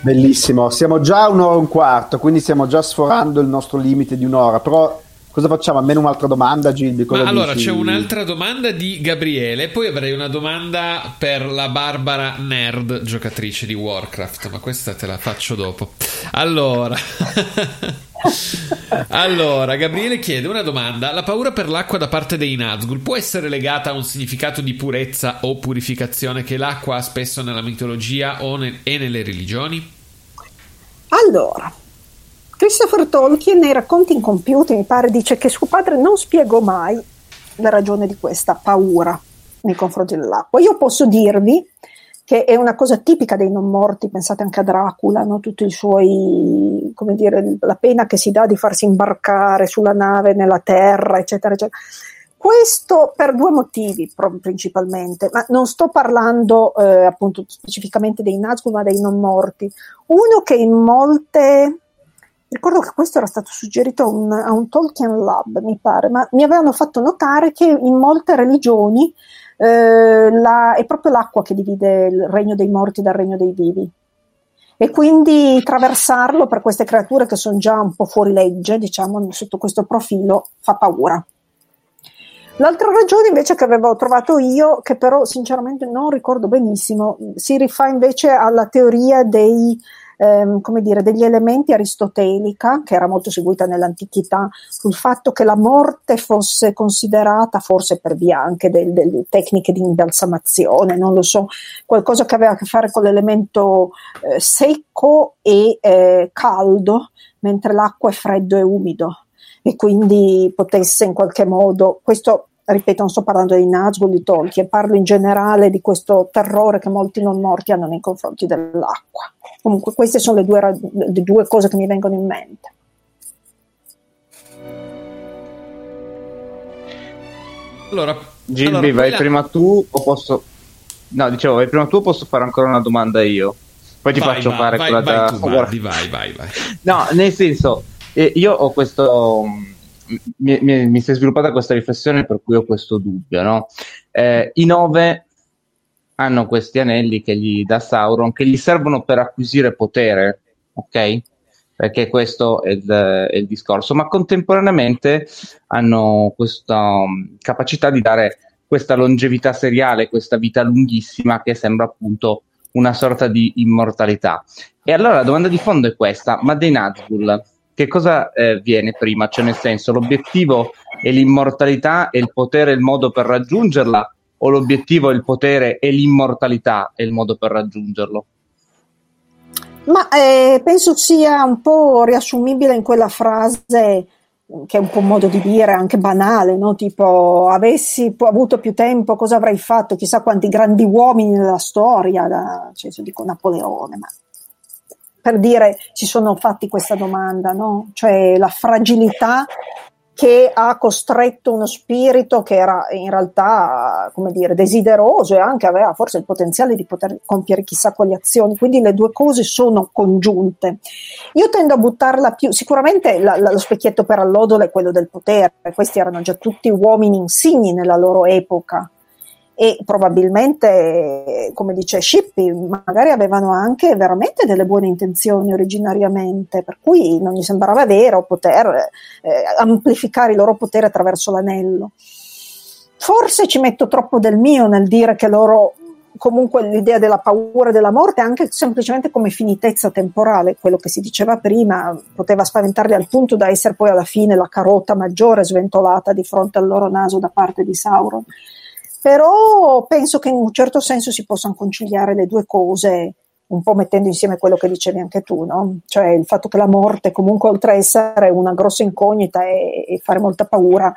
Bellissimo, siamo già a un'ora e un quarto, quindi stiamo già sforando il nostro limite di un'ora, però Cosa facciamo? Almeno un'altra domanda, Gilby? Ma allora c'è un'altra domanda di Gabriele, poi avrei una domanda per la Barbara Nerd, giocatrice di Warcraft, ma questa te la faccio dopo. Allora, *laughs* allora Gabriele chiede una domanda: la paura per l'acqua da parte dei Nazgul può essere legata a un significato di purezza o purificazione che l'acqua ha spesso nella mitologia o ne- e nelle religioni? Allora, Christopher Tolkien nei racconti incompiuti mi pare dice che suo padre non spiegò mai la ragione di questa paura nei confronti dell'acqua. Io posso dirvi che è una cosa tipica dei non morti, pensate anche a Dracula, no? tutti i suoi, come dire, la pena che si dà di farsi imbarcare sulla nave nella terra, eccetera, eccetera. Questo per due motivi principalmente, ma non sto parlando eh, appunto specificamente dei Nazgûl, ma dei non morti. Uno che in molte ricordo che questo era stato suggerito a un, a un, Tolkien Lab, mi pare, ma mi avevano fatto notare che in molte religioni eh, la, è proprio l'acqua che divide il regno dei morti dal regno dei vivi. E quindi attraversarlo per queste creature che sono già un po' fuori legge, diciamo, sotto questo profilo, fa paura. L'altra ragione invece che avevo trovato io, che però sinceramente non ricordo benissimo, si rifà invece alla teoria dei, ehm, come dire, degli elementi aristotelica, che era molto seguita nell'antichità, sul fatto che la morte fosse considerata, forse per via anche delle del tecniche di imbalsamazione, non lo so, qualcosa che aveva a che fare con l'elemento eh, secco e eh, caldo, mentre l'acqua è freddo e umido e quindi potesse in qualche modo, questo ripeto, non sto parlando di Nazgûl, di Tolkien, parlo in generale di questo terrore che molti non morti hanno nei confronti dell'acqua. Comunque queste sono le due, le due cose che mi vengono in mente. Allora, Gilby, allora, vai la... prima tu o posso... No, dicevo, vai prima tu o posso fare ancora una domanda io? Poi ti vai, faccio vai, fare vai, quella vai, da... Tu, vai, vai, vai, vai. *laughs* No, nel senso, E io ho questo. Mi, mi, mi, si è sviluppata questa riflessione per cui ho questo dubbio. No? Eh, I nove hanno questi anelli che gli dà Sauron che gli servono per acquisire potere, ok? Perché questo è il, è il discorso, ma contemporaneamente hanno questa um, capacità di dare questa longevità seriale, questa vita lunghissima che sembra appunto una sorta di immortalità. E allora la domanda di fondo è questa, ma dei Nazgul che cosa eh, viene prima? Cioè nel senso l'obiettivo è l'immortalità e il potere il modo per raggiungerla o l'obiettivo è il potere e l'immortalità è il modo per raggiungerlo? Ma eh, penso sia un po' riassumibile in quella frase che è un po' un modo di dire anche banale, no? tipo avessi avuto più tempo cosa avrei fatto, chissà quanti grandi uomini nella storia, da, cioè, dico Napoleone, ma per dire ci sono fatti questa domanda, no? cioè la fragilità che ha costretto uno spirito che era in realtà, come dire, desideroso e anche aveva forse il potenziale di poter compiere chissà quali azioni. Quindi le due cose sono congiunte. Io tendo a buttarla più, sicuramente la, la, lo specchietto per allodole è quello del potere, questi erano già tutti uomini insigni nella loro epoca e probabilmente, come dice Scippi, magari avevano anche veramente delle buone intenzioni originariamente, per cui non gli sembrava vero poter eh, amplificare il loro potere attraverso l'anello. Forse ci metto troppo del mio nel dire che loro comunque l'idea della paura della morte anche semplicemente come finitezza temporale, quello che si diceva prima, poteva spaventarli al punto da essere poi alla fine la carota maggiore sventolata di fronte al loro naso da parte di Sauron però penso che in un certo senso si possano conciliare le due cose, un po' mettendo insieme quello che dicevi anche tu, no? cioè il fatto che la morte comunque oltre a essere una grossa incognita e, e fare molta paura,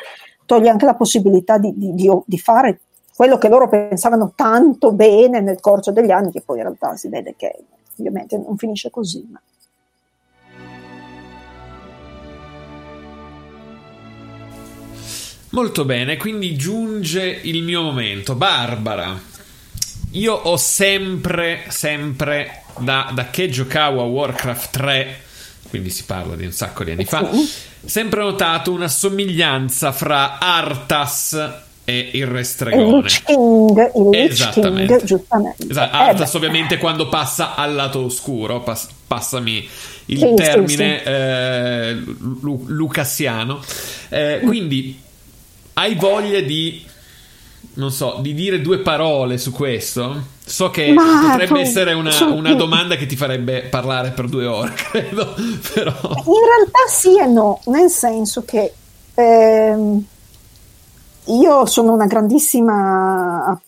toglie anche la possibilità di, di, di, di fare quello che loro pensavano tanto bene nel corso degli anni, che poi in realtà si vede che ovviamente non finisce così. Ma... Molto bene, quindi giunge il mio momento. Barbara, io ho sempre, sempre, da, da che giocavo a Warcraft 3, quindi si parla di un sacco di anni fa, sempre notato una somiglianza fra Arthas e il Restregone. Il King, il Esattamente. King, giustamente. Esatto. Arthas eh ovviamente quando passa al lato oscuro, pass- passami il sì, termine sì, sì. Eh, lu- lucassiano. Eh, quindi hai voglia di non so, di dire due parole su questo? So che Ma potrebbe essere una, una, domanda che ti farebbe parlare per due ore, *laughs* credo, però... In realtà sì e no, nel senso che ehm, io sono una grandissima,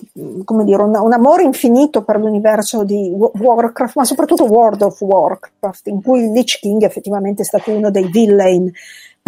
come dire, un, un, amore infinito per l'universo di Warcraft, ma soprattutto World of Warcraft, in cui Lich King effettivamente è stato uno dei villain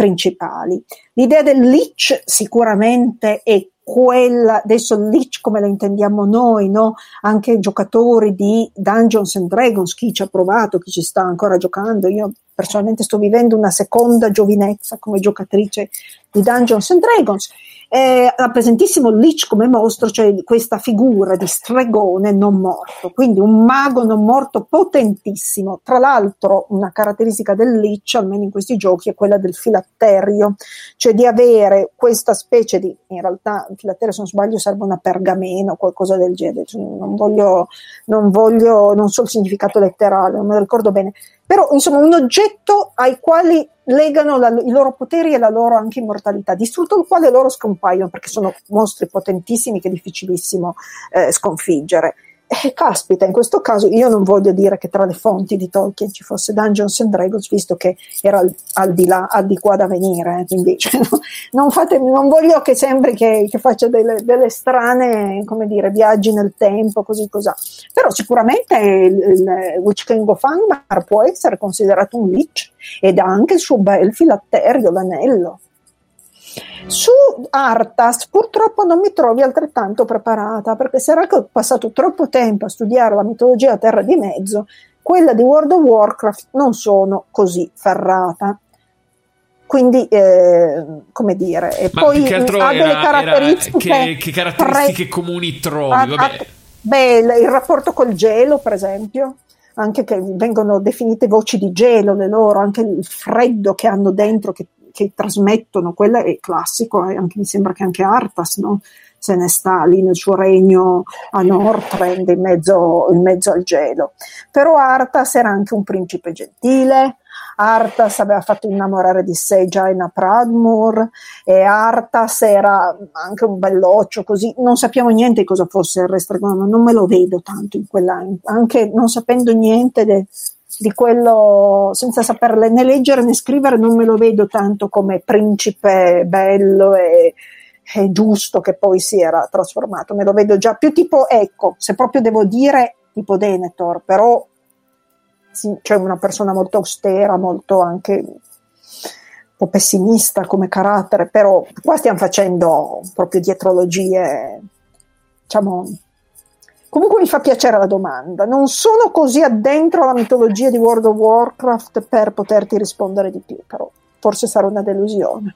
principali. L'idea del Lich sicuramente è quella, adesso il Lich come lo intendiamo noi, no? anche giocatori di Dungeons and Dragons, chi ci ha provato, chi ci sta ancora giocando, io personalmente sto vivendo una seconda giovinezza come giocatrice di Dungeons and Dragons eh, rappresentissimo Lich come mostro, cioè questa figura di stregone non morto, quindi un mago non morto potentissimo. Tra l'altro, una caratteristica del Lich, almeno in questi giochi, è quella del filatterio, cioè di avere questa specie di, in realtà, il filatterio, se non sbaglio, serve una pergamena o qualcosa del genere. Cioè, non voglio, non voglio, non so il significato letterale, non me lo ricordo bene, però insomma un oggetto ai quali legano la, i loro poteri e la loro anche immortalità, distrutto il quale loro scompaiono perché sono mostri potentissimi che è difficilissimo eh, sconfiggere. Eh, caspita, in questo caso io non voglio dire che tra le fonti di Tolkien ci fosse Dungeons and Dragons, visto che era al, al di là, al di qua da venire, eh, quindi cioè, no, non, fate, non, voglio che sembri che, che faccia delle, delle, strane, come dire, viaggi nel tempo, così così. Però sicuramente il, il Witch King of Angmar può essere considerato un lich ed ha anche il suo bel filatterio, l'anello. Su Artas purtroppo non mi trovi altrettanto preparata perché era che ho passato troppo tempo a studiare la mitologia terra di mezzo, quella di World of Warcraft non sono così ferrata. Quindi, eh, come dire, e Ma poi ha delle caratteristiche. Era, che, che, caratteristiche pre- comuni trovi? A, a, beh, il, il rapporto col gelo, per esempio anche che vengono definite voci di gelo le loro, anche il freddo che hanno dentro, che, che trasmettono, quello è classico, e anche, mi sembra che anche Artas no? se ne sta lì nel suo regno a Northrend in mezzo, in mezzo al gelo. Però Artas era anche un principe gentile, Artas aveva fatto innamorare di sé Jaina Pradmur e Artas era anche un belloccio così, non sappiamo niente di cosa fosse il Restregono, non me lo vedo tanto in quella, anche non sapendo niente de, di quello, senza saperle né leggere né scrivere, non me lo vedo tanto come principe bello e, e giusto che poi si era trasformato, me lo vedo già più tipo, ecco, se proprio devo dire tipo Denethor, però sì, cioè una persona molto austera, molto anche un po' pessimista come carattere, però qua stiamo facendo proprio dietrologie, diciamo... Comunque mi fa piacere la domanda. Non sono così addentro alla mitologia di World of Warcraft per poterti rispondere di più, però forse sarà una delusione.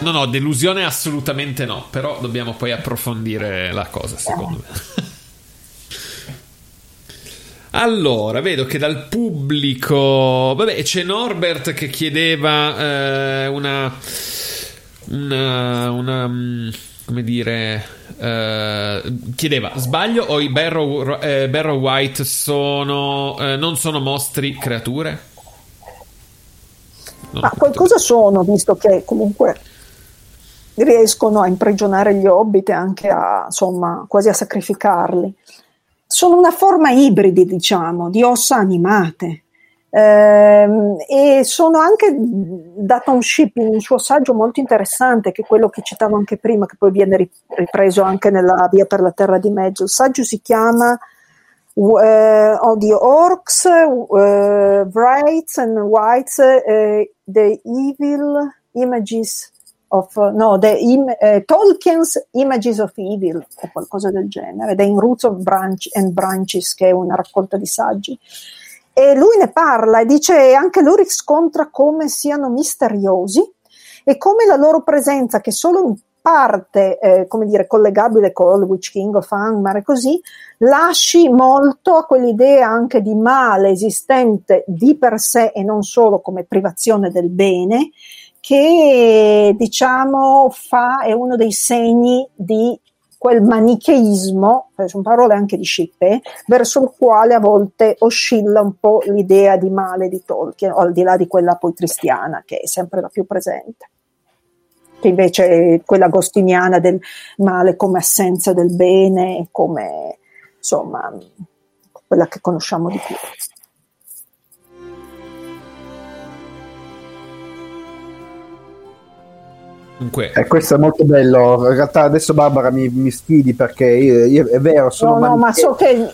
No, no, delusione assolutamente no, però dobbiamo poi approfondire la cosa, secondo me. Allora, vedo che dal pubblico. Vabbè, c'è Norbert che chiedeva eh, una, una, una. Come dire. Eh, chiedeva: sbaglio o i Barrow, eh, Barrow White sono, eh, non sono mostri, creature? Non Ma qualcosa sono, visto che comunque riescono a imprigionare gli hobbit e anche a, insomma, quasi a sacrificarli sono una forma ibridi, diciamo, di ossa animate. Eh, e sono anche da Tom Shipping un suo saggio molto interessante, che è quello che citavo anche prima, che poi viene ripreso anche nella Via per la Terra di Mezzo. Il saggio si chiama uh, The Orcs, uh, Wrights and Whites, uh, The Evil Images of, no, the im, eh, Tolkien's Images of Evil o qualcosa del genere, The In Roots of Branch and Branches, che è una raccolta di saggi. E lui ne parla e dice anche lui riscontra come siano misteriosi e come la loro presenza, che solo in parte, eh, come dire, collegabile con il Witch King of Angmar e così, lasci molto a quell'idea anche di male esistente di per sé e non solo come privazione del bene, che diciamo fa, è uno dei segni di quel manicheismo, eh, sono parole anche di Scippe, verso il quale a volte oscilla un po' l'idea di male di Tolkien, al di là di quella poi cristiana, che è sempre la più presente. Che invece è quella agostiniana del male come assenza del bene, come insomma quella che conosciamo di più. Comunque... Eh, questo è molto bello. In realtà adesso Barbara mi, mi sfidi perché io, io, è vero, sono No, no, ma so che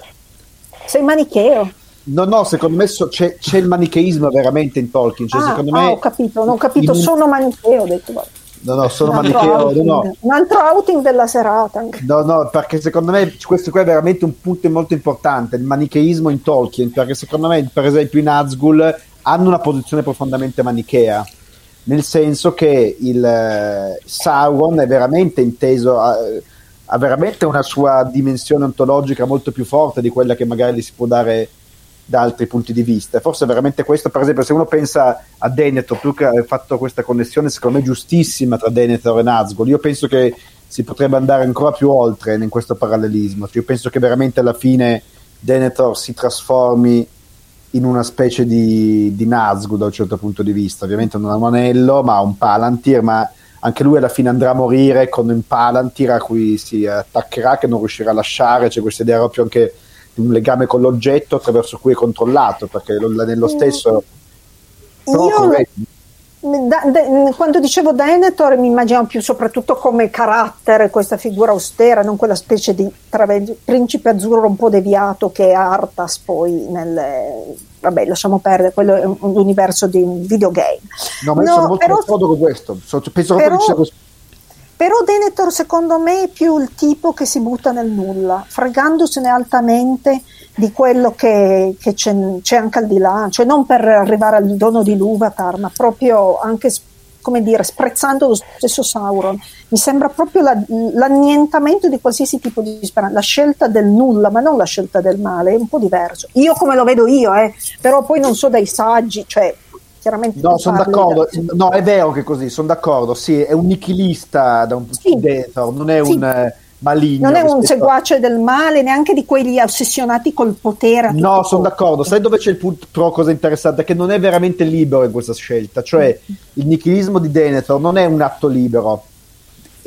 sei manicheo. No, no, secondo me so, c'è, c'è, il manicheismo veramente in Tolkien. Cioè, ah, secondo ah, me, ho capito, non ho capito, in... sono manicheo, ho detto. Guarda. No, no, sono un manicheo. No, no. Un altro outing della serata. No, no, perché secondo me questo qua è veramente un punto molto importante, il manicheismo in Tolkien, perché secondo me, per esempio, in Nazgul hanno una posizione profondamente manichea nel senso che il eh, Sauron è veramente inteso ha, ha, veramente una sua dimensione ontologica molto più forte di quella che magari gli si può dare da altri punti di vista. Forse è veramente questo, per esempio, se uno pensa a Denethor, tu che hai fatto questa connessione secondo me giustissima tra Denethor e Nazgûl, io penso che si potrebbe andare ancora più oltre in questo parallelismo. Cioè, io penso che veramente alla fine Denethor si trasformi in una specie di, di Nazgûl da un certo punto di vista. Ovviamente non ha un anello, ma ha un Palantir, ma anche lui alla fine andrà a morire con un Palantir a cui si attaccherà, che non riuscirà a lasciare. C'è questa idea proprio anche di un legame con l'oggetto attraverso cui è controllato, perché l'anello stesso... Io, da, da, quando dicevo Denethor mi immaginavo più soprattutto come carattere questa figura austera, non quella specie di trave, principe azzurro un po' deviato che è Artas poi nel... Vabbè, lasciamo perdere, quello è un, un universo di un videogame. No, ma io no, sono molto d'accordo con questo. Penso però, che però Denethor secondo me è più il tipo che si butta nel nulla, fregandosene altamente di quello che, che c'è, c'è, anche al di là, cioè non per arrivare al dono di Luvatar, ma proprio anche come dire, sprezzando lo stesso Sauron. Mi sembra proprio la, l'annientamento di qualsiasi tipo di speranza, la scelta del nulla, ma non la scelta del male, è un po' diverso. Io come lo vedo io, eh, però poi non so dai saggi, cioè chiaramente no, sono d'accordo. Da... No, è vero che è così, sono d'accordo. Sì, è un nichilista da un punto sì. dentro, non è sì. un eh, maligno. Non è un seguace del male, neanche di quelli ossessionati col potere. No, sono d'accordo. Sai dove c'è il punto cosa interessante? Che non è veramente libero in questa scelta. Cioè, mm. il nichilismo di Denethor non è un atto libero,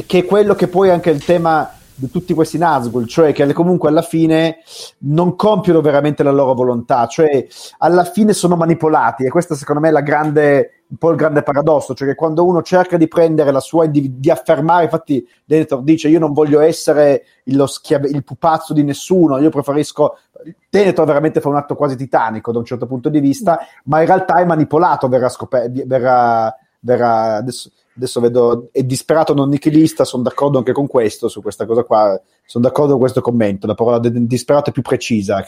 che è quello che poi anche il tema di tutti questi Nazgul, cioè che comunque alla fine non compiono veramente la loro volontà, cioè alla fine sono manipolati e questo secondo me è grande, un po' il grande paradosso, cioè che quando uno cerca di prendere la sua, di, di affermare, infatti Denethor dice io non voglio essere il, schiave, il pupazzo di nessuno, io preferisco Denethor veramente fa un atto quasi titanico da un certo punto di vista, ma in realtà è manipolato, verrà scoperto, verrà, verrà adesso, adesso vedo, è disperato non nichilista, sono d'accordo anche con questo, su questa cosa qua, sono d'accordo con questo commento, la parola de- disperato è più precisa,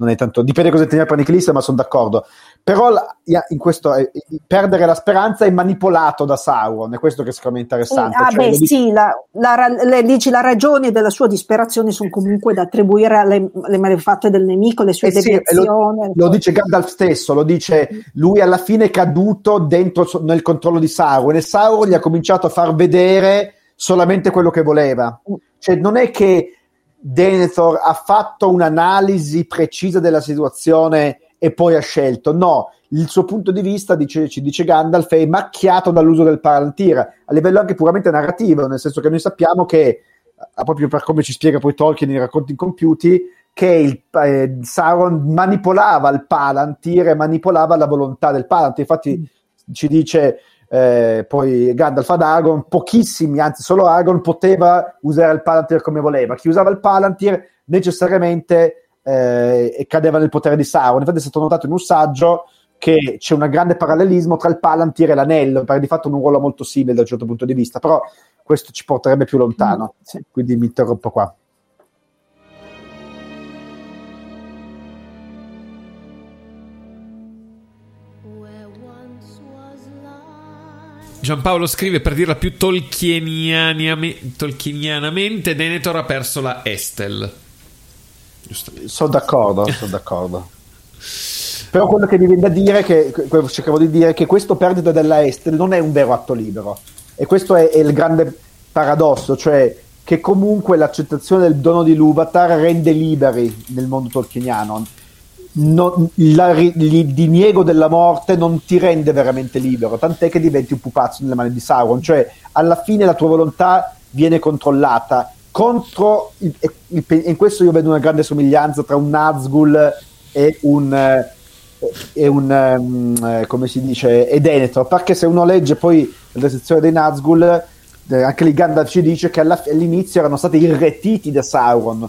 non è tanto, dipende cosa intendiamo per nichilista, ma sono d'accordo. Però in questo, eh, perdere la speranza è manipolato da Sauron, è questo che secondo me è interessante. Ah, cioè, beh, dico... sì, la, la, le, dici, la ragione della sua disperazione sono comunque da attribuire alle, alle malefatte del nemico, le sue eh deviazioni. Sì, lo, lo, dice Gandalf stesso, lo dice lui alla fine è caduto dentro nel controllo di Sauron e Sauron gli ha cominciato a far vedere solamente quello che voleva. Cioè, non è che Denethor ha fatto un'analisi precisa della situazione e poi ha scelto. No, il suo punto di vista, dice, ci dice Gandalf, è macchiato dall'uso del Palantir a livello anche puramente narrativo, nel senso che noi sappiamo che, proprio per come ci spiega poi Tolkien nei racconti incompiuti, che il, eh, Sauron manipolava il Palantir e manipolava la volontà del Palantir. Infatti mm. ci dice eh, poi Gandalf ad Aragorn, pochissimi, anzi solo Aragorn poteva usare il Palantir come voleva. Chi usava il Palantir necessariamente eh, cadeva nel potere di Sauron. Infatti è stato notato in un saggio che c'è un grande parallelismo tra il Palantir e l'anello, perché di fatto hanno un ruolo molto simile da un certo punto di vista, però questo ci porterebbe più lontano, mm, sì. quindi mi interrompo qua. Giampaolo scrive per dirla più tolkienianamente Denethor ha perso la Estel sono d'accordo, sono d'accordo. Però quello che mi viene da dire, che cercavo di dire, che questo perdita della Est non è un vero atto libero. E questo è, è il grande paradosso, cioè che comunque l'accettazione del dono di Luvatar rende liberi nel mondo tolkieniano. Non, la, il diniego della morte non ti rende veramente libero, tant'è che diventi un pupazzo nelle mani di Sauron, cioè alla fine la tua volontà viene controllata contro il, il, in questo io vedo una grande somiglianza tra un Nazgul e un, e un um, come si dice ed Denethor perché se uno legge poi la sezione dei Nazgul eh, anche lì Gandalf ci dice che alla, all'inizio erano stati irretiti da Sauron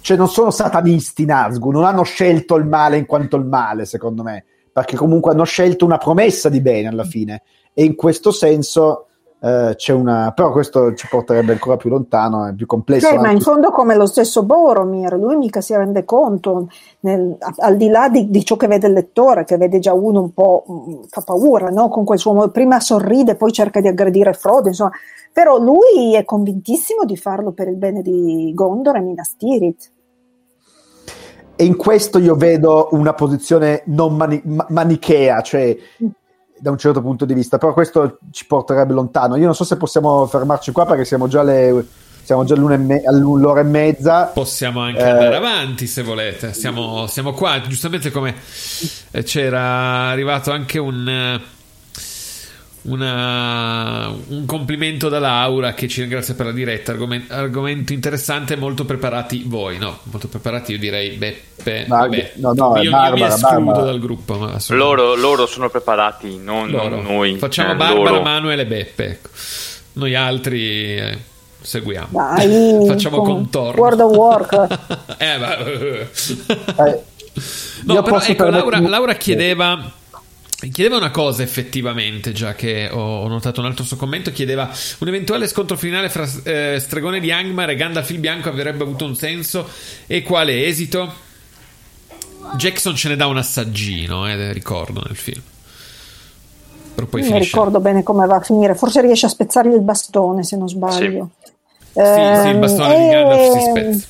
cioè non sono satanisti Nazgul non hanno scelto il male in quanto il male secondo me perché comunque hanno scelto una promessa di bene alla fine. E in questo senso eh, c'è una, però questo ci porterebbe ancora più lontano, è più complesso. Sì, ma in fondo come lo stesso Boromir, lui mica si rende conto, nel, al di là di, di, ciò che vede il lettore, che vede già uno un po' mh, mm, fa paura, no? con quel suo prima sorride, poi cerca di aggredire Frodo, insomma, però lui è convintissimo di farlo per il bene di Gondor e Minas Tirith. E in questo io vedo una posizione non mani- manichea, cioè mm da un certo punto di vista, però questo ci porterebbe lontano. Io non so se possiamo fermarci qua perché siamo già alle siamo già me- all'ora e mezza. Possiamo anche eh, andare avanti se volete. Siamo, siamo, qua, giustamente come eh, c'era arrivato anche un una, un complimento da Laura che ci ringrazia per la diretta. Argomento, argomento interessante, molto preparati voi. No, molto preparati, io direi Beppe. Vabbè, no, no, io, Barbara, io mi escludo Barbara. dal gruppo. loro, loro, sono preparati, non, loro. non noi. Facciamo eh, Barbara, loro. Manuel e Beppe. Ecco. Noi altri. Eh, seguiamo. Dai, *laughs* Facciamo contorno. World of Warcraft. *laughs* eh, ma... eh, no, però ecco, Laura, Laura chiedeva Chiedeva una cosa effettivamente, già che ho, notato un altro suo commento, chiedeva un eventuale scontro finale fra eh, Stregone di Angmar e Gandalf il Bianco avrebbe avuto un senso e quale esito? Jackson ce ne dà un assaggino, eh, ricordo nel film. poi non ricordo bene come va a finire. Forse riesce a spezzargli il bastone, se non sbaglio. Sì, eh, sì, sì il bastone e... di Gandalf si spezza.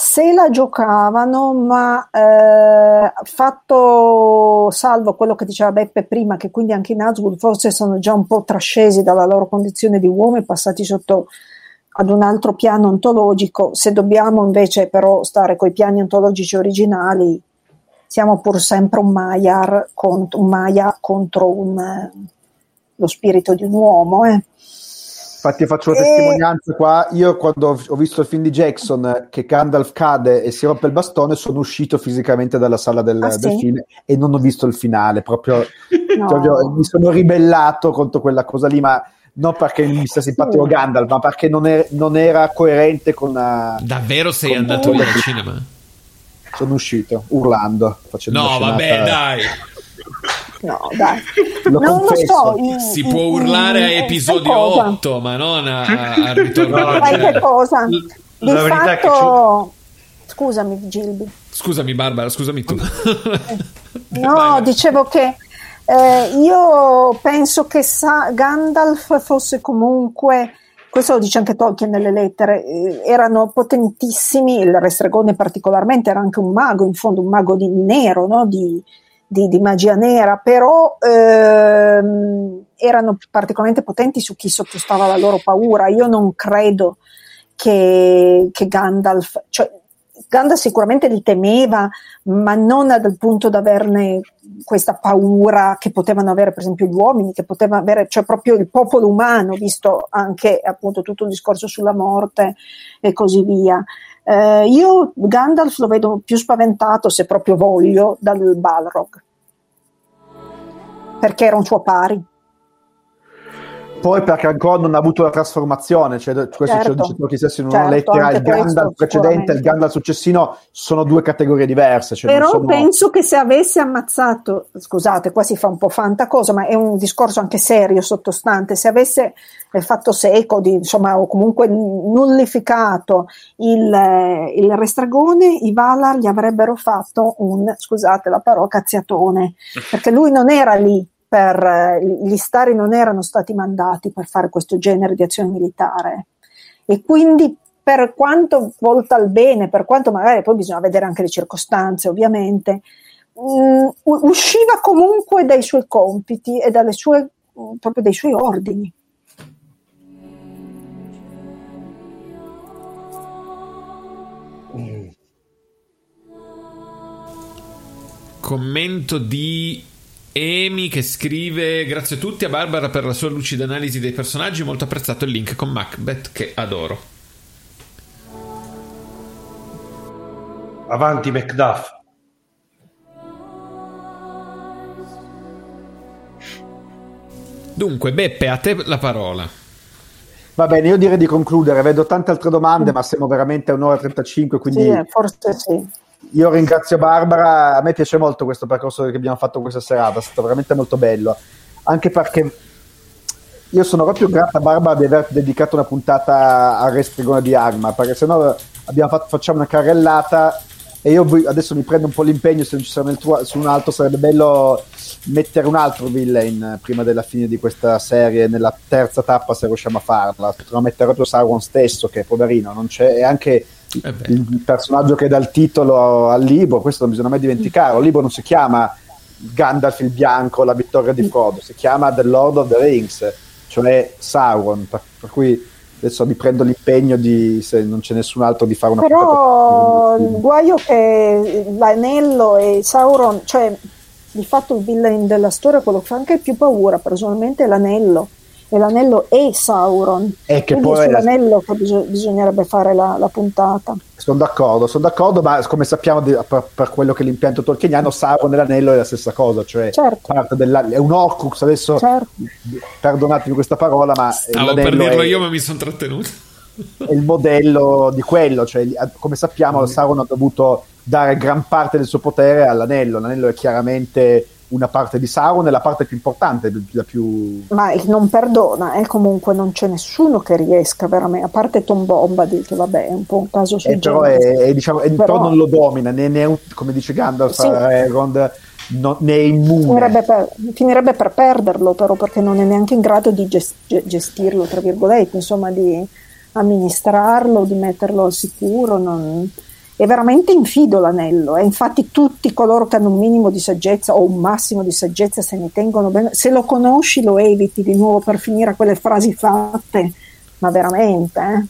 Se la giocavano, ma eh, fatto salvo quello che diceva Beppe prima, che quindi anche i Nazgûl forse sono già un po' trascesi dalla loro condizione di uomo e passati sotto ad un altro piano ontologico, se dobbiamo invece però stare con i piani ontologici originali, siamo pur sempre un Maiar contro, un Maya contro un, lo spirito di un uomo. Eh. Infatti faccio una e... testimonianza qua, io quando ho visto il film di Jackson che Gandalf cade e si rompe il bastone sono uscito fisicamente dalla sala del, ah, del sì? film e non ho visto il finale, proprio, *laughs* no. proprio, mi sono ribellato contro quella cosa lì, ma non perché mi sta simpatico sì. Gandalf, ma perché non, è, non, era coerente con... La, Davvero sei con andato via al cinema? Sono uscito urlando. no, vabbè, dai. *laughs* No, dai. Lo non lo so. Si può urlare a episodio 8, ma non a, a ritorno no, che cosa? Di la fatto... Scusami, Gilby. Scusami, Barbara, scusami tu. *laughs* no, Vai. dicevo che eh, io penso che Sa- Gandalf fosse comunque questo lo dice anche Tolkien nelle lettere, eh, erano potentissimi, il Restregone particolarmente era anche un mago, in fondo un mago di nero, no? di, di, di, magia nera, però ehm, erano particolarmente potenti su chi sottostava alla loro paura. Io non credo che, che Gandalf, cioè, Gandalf sicuramente li temeva, ma non dal punto di averne questa paura che potevano avere per esempio gli uomini, che poteva avere, cioè proprio il popolo umano, visto anche appunto tutto il discorso sulla morte e così via. Eh, io Gandalf lo vedo più spaventato, se proprio voglio, dal Balrog, perché era un suo pari poi perché ancora non ha avuto la trasformazione, cioè questo certo. ce lo dice Tolkien stesso in una certo, lettera, il Gandalf precedente e il Gandalf successino sono due categorie diverse. Cioè Però sono... penso che se avesse ammazzato, scusate, qua si fa un po' fanta cosa, ma è un discorso anche serio, sottostante, se avesse eh, fatto seco, di, insomma, o comunque nullificato il, eh, il restragone, i Valar gli avrebbero fatto un, scusate la parola, cazziatone, perché lui non era lì per, eh, gli stari non erano stati mandati per fare questo genere di azione militare e quindi per quanto volta al bene, per quanto magari poi bisogna vedere anche le circostanze ovviamente, mh, mm, usciva comunque dai suoi compiti e sue, proprio dai suoi ordini. Commento di Amy che scrive grazie a tutti a Barbara per la sua lucida analisi dei personaggi molto apprezzato il link con Macbeth che adoro avanti Macduff dunque Beppe a te la parola Va bene, io direi di concludere. Vedo tante altre domande, ma siamo veramente a un'ora e 35, quindi... Sì, forse sì. Io ringrazio Barbara, a me piace molto questo percorso che abbiamo fatto questa serata, è stato veramente molto bello, anche perché io sono proprio grato a Barbara di aver dedicato una puntata al Restrigone di Arma, perché sennò fatto, facciamo una carrellata e io adesso mi prendo un po' l'impegno se non ci sarà tuo, su un altro sarebbe bello mettere un altro villain prima della fine di questa serie nella terza tappa se riusciamo a farla. Potremmo mettere proprio Sauron stesso che poverino non c'è e anche il personaggio che dà il titolo al libro, questo non bisogna mai dimenticare, il libro non si chiama Gandalf il Bianco, la vittoria di Frodo, si chiama The Lord of the Rings, cioè Sauron, per, per cui adesso mi prendo l'impegno di, se non c'è nessun altro, di fare una Però il guaio che l'anello e Sauron, cioè di fatto il villain della storia, quello che fa anche più paura personalmente è l'anello e l'anello è Sauron. E che Quindi poi è sull'anello che bis- bisognerebbe fare la, la, puntata. Sono d'accordo, sono d'accordo, ma come sappiamo di, per, per, quello che è l'impianto tolkieniano, Sauron e l'anello è la stessa cosa, cioè certo. è un Orcux, adesso certo. perdonatemi questa parola, ma... Stavo per dirlo è, io, ma mi sono trattenuto. È il modello di quello, cioè come sappiamo mm. Sauron ha dovuto dare gran parte del suo potere all'anello, l'anello è chiaramente una parte di Sauron è la parte più importante, la più... Ma non perdona, eh, comunque non c'è nessuno che riesca veramente, a parte Tom Bombadil, che vabbè è un po' un caso su eh, però, è, è, diciamo, però... però, non lo domina, è un, come dice Gandalf, sì. Aragorn, non, ne è immune. Finirebbe per, finirebbe per, perderlo però perché non è neanche in grado di gest- gestirlo, tra virgolette, insomma di amministrarlo, di metterlo al sicuro. Non... È veramente infido l'anello e infatti tutti coloro che hanno un minimo di saggezza o un massimo di saggezza se ne tengono bene. Se lo conosci lo eviti di nuovo per finire quelle frasi fatte, ma veramente. Eh?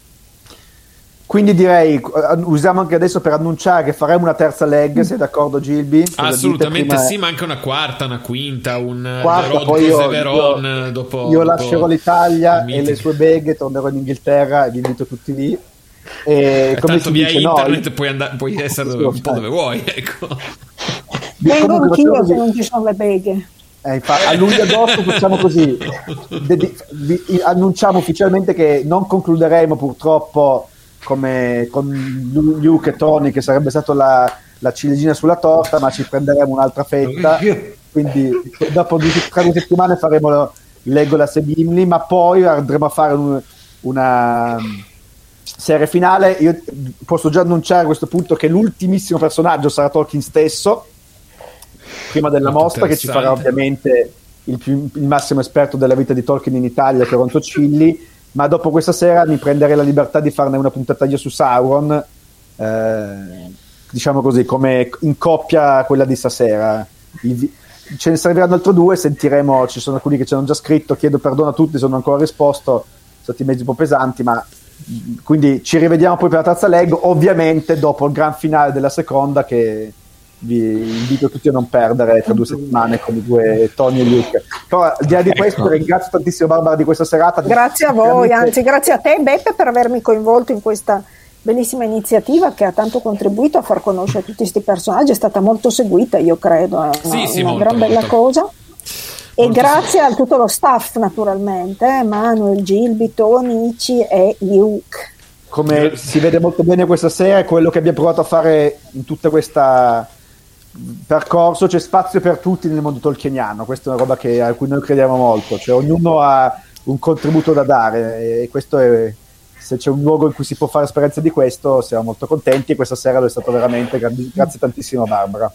Quindi direi, eh, usiamo anche adesso per annunciare che faremo una terza leg, sei d'accordo Gilby? Assolutamente sì, ma anche una quarta, una quinta, un quarta, poi io, Veron, io, dopo, io lascerò l'Italia e le sue beghe, tornerò in Inghilterra e vi invito tutti lì. E, come tanto via dice, internet no, puoi, andare, puoi essere dove, un po' dove vuoi, ecco. *laughs* Vengo anch'io se non ci sono le beghe. Eh, infatti, a luglio agosto facciamo così. De- de- annunciamo ufficialmente che non concluderemo purtroppo come con Luke e Tony che sarebbe stato la, la ciliegina sulla torta ma ci prenderemo un'altra fetta. Quindi dopo due, tre due settimane faremo Legolas e Gimli ma poi andremo a fare un, una serie finale. Io posso già annunciare a questo punto che l'ultimissimo personaggio sarà Tolkien stesso prima della Molto mostra che ci farà ovviamente il, più, il massimo esperto della vita di Tolkien in Italia Toronto Cilli. Ma dopo questa sera mi prenderei la libertà di farne una puntata io su Sauron, eh, diciamo così, come in coppia quella di stasera. I, ce ne serviranno altri due, sentiremo, ci sono alcuni che ci hanno già scritto, chiedo perdono a tutti se non ho ancora risposto, sono stati mezzi un po' pesanti, ma quindi ci rivediamo poi per la terza leg, ovviamente dopo il gran finale della seconda che vi invito tutti a non perdere tra due settimane con i due Tony e Luke. Però al di là di questo ecco. ringrazio tantissimo Barbara di questa serata. Grazie a voi, anzi grazie a te Beppe per avermi coinvolto in questa bellissima iniziativa che ha tanto contribuito a far conoscere tutti questi personaggi, è stata molto seguita io credo, è una, sì, sì, una molto, gran molto. bella cosa. E grazie a tutto lo staff naturalmente, eh, Manuel, Gilby, Tony, Ici e Luke. Come si vede molto bene questa sera, è quello che abbiamo provato a fare in tutta questa percorso, c'è spazio per tutti nel mondo tolkieniano, questa è una roba che, a cui noi crediamo molto, cioè ognuno ha un contributo da dare e questo è, se c'è un luogo in cui si può fare esperienza di questo siamo molto contenti e questa sera lo è stato veramente, grazie tantissimo Barbara.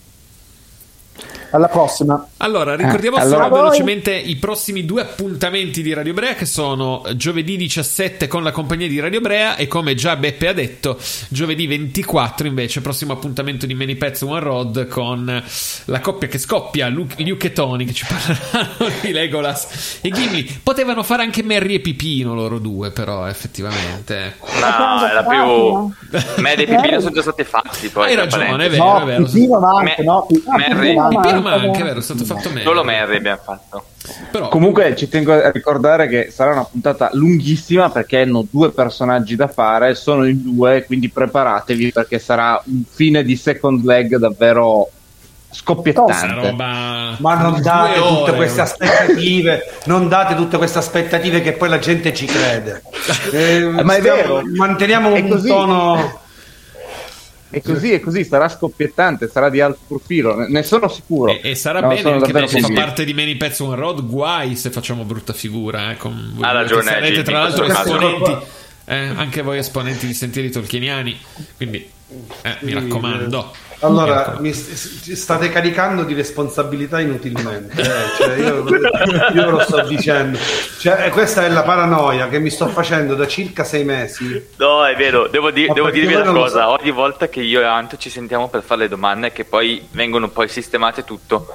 Alla prossima. Allora, ricordiamo eh, allora solo velocemente i prossimi due appuntamenti di Radio Brea che sono giovedì 17 con la compagnia di Radio Brea e come già Beppe ha detto, giovedì 24 invece, prossimo appuntamento di Many Pets One Road con la coppia che scoppia, Luke, Luke e Tony che ci parleranno di Legolas e Gimli. Potevano fare anche Merry e Pipino loro due, però effettivamente. No, era più Merry e Pipino sono già stati fatti. Poi, Hai ragione, è vero, no, è vero. Pipino ma anche, no? Merry. Pipino ma anche, vero, è stato fatto meglio. Solo Merry abbiamo fatto. Però... Comunque ci tengo a ricordare che sarà una puntata lunghissima perché hanno due personaggi da fare, sono in due, quindi preparatevi perché sarà un fine di second leg davvero scoppiettante. Roba... Ma non date tutte queste aspettative, non date tutte queste aspettative che poi la gente ci crede. *laughs* Eh, Ma è vero, manteniamo un tono e così e così sarà scoppiettante, sarà di alto profilo, ne sono sicuro. E, e sarà no, bene anche perché fa parte di Many Pets on Road. Guai se facciamo brutta figura. Eh, con ha ragione. Sarete tra l'altro esponenti, eh, anche voi esponenti di sentieri tolkieniani. Quindi eh, mi raccomando. Allora, mi st- state caricando di responsabilità inutilmente. Eh? Cioè, io, *laughs* io, lo sto dicendo. Cioè, questa è la paranoia che mi sto facendo da circa sei mesi. No, è vero. Devo, di- devo dirvi una cosa. So. Ogni volta che io e Anto ci sentiamo per fare le domande, che poi vengono poi sistemate tutto.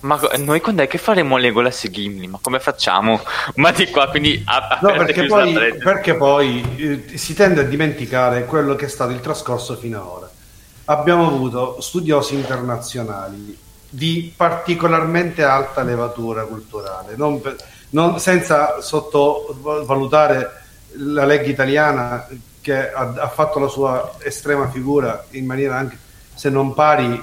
Ma noi quando è che faremo Legolas e Gimli? Ma come facciamo? *laughs* Ma di qua, quindi a- no, perché poi, perché poi eh, si tende a dimenticare quello che è stato il trascorso fino ad ora abbiamo avuto studiosi internazionali di particolarmente alta levatura culturale, non non, senza sottovalutare la Lega italiana che ha, ha, fatto la sua estrema figura in maniera anche se non pari,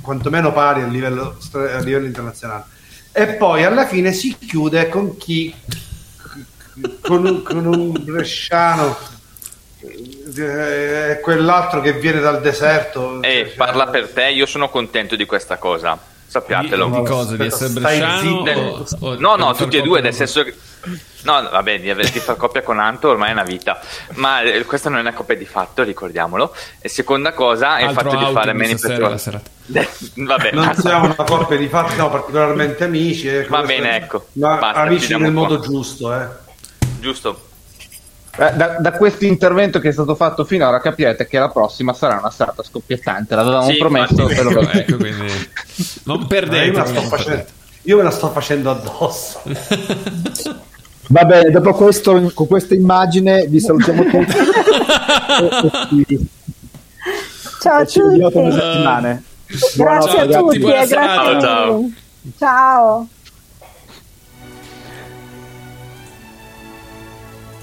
quantomeno pari a livello, a livello internazionale. E poi alla fine si chiude con chi con, con un bresciano è quell'altro che viene dal deserto. E cioè, parla per te, io sono contento di questa cosa. Sappiatelo. Di, di cosa? Di essere bresciano? O, o, no, no, tutti e due, nel senso che No, vabbè, di, aver, di far coppia con Anto ormai è una vita, ma eh, questa non è una coppia di fatto, ricordiamolo. E seconda cosa è il fatto di fare meno serata. *laughs* vabbè, Non basta. siamo una coppia di fatti, siamo particolarmente amici. eh, Va bene, ecco. Ma Basta, amici nel qua. modo giusto, eh. Giusto. Eh, Da, da questo intervento che è stato fatto finora capirete che la prossima sarà una serata scoppiettante. L'avevamo Sì, promesso. infatti. lo Ecco, quindi non io, me perdete. la sto facendo, io me la sto facendo addosso. Va bene, dopo questo, con questa immagine vi salutiamo tutti. *laughs* Ciao a tutti. Grazie a tutti Buona e grazie Ciao. Ciao.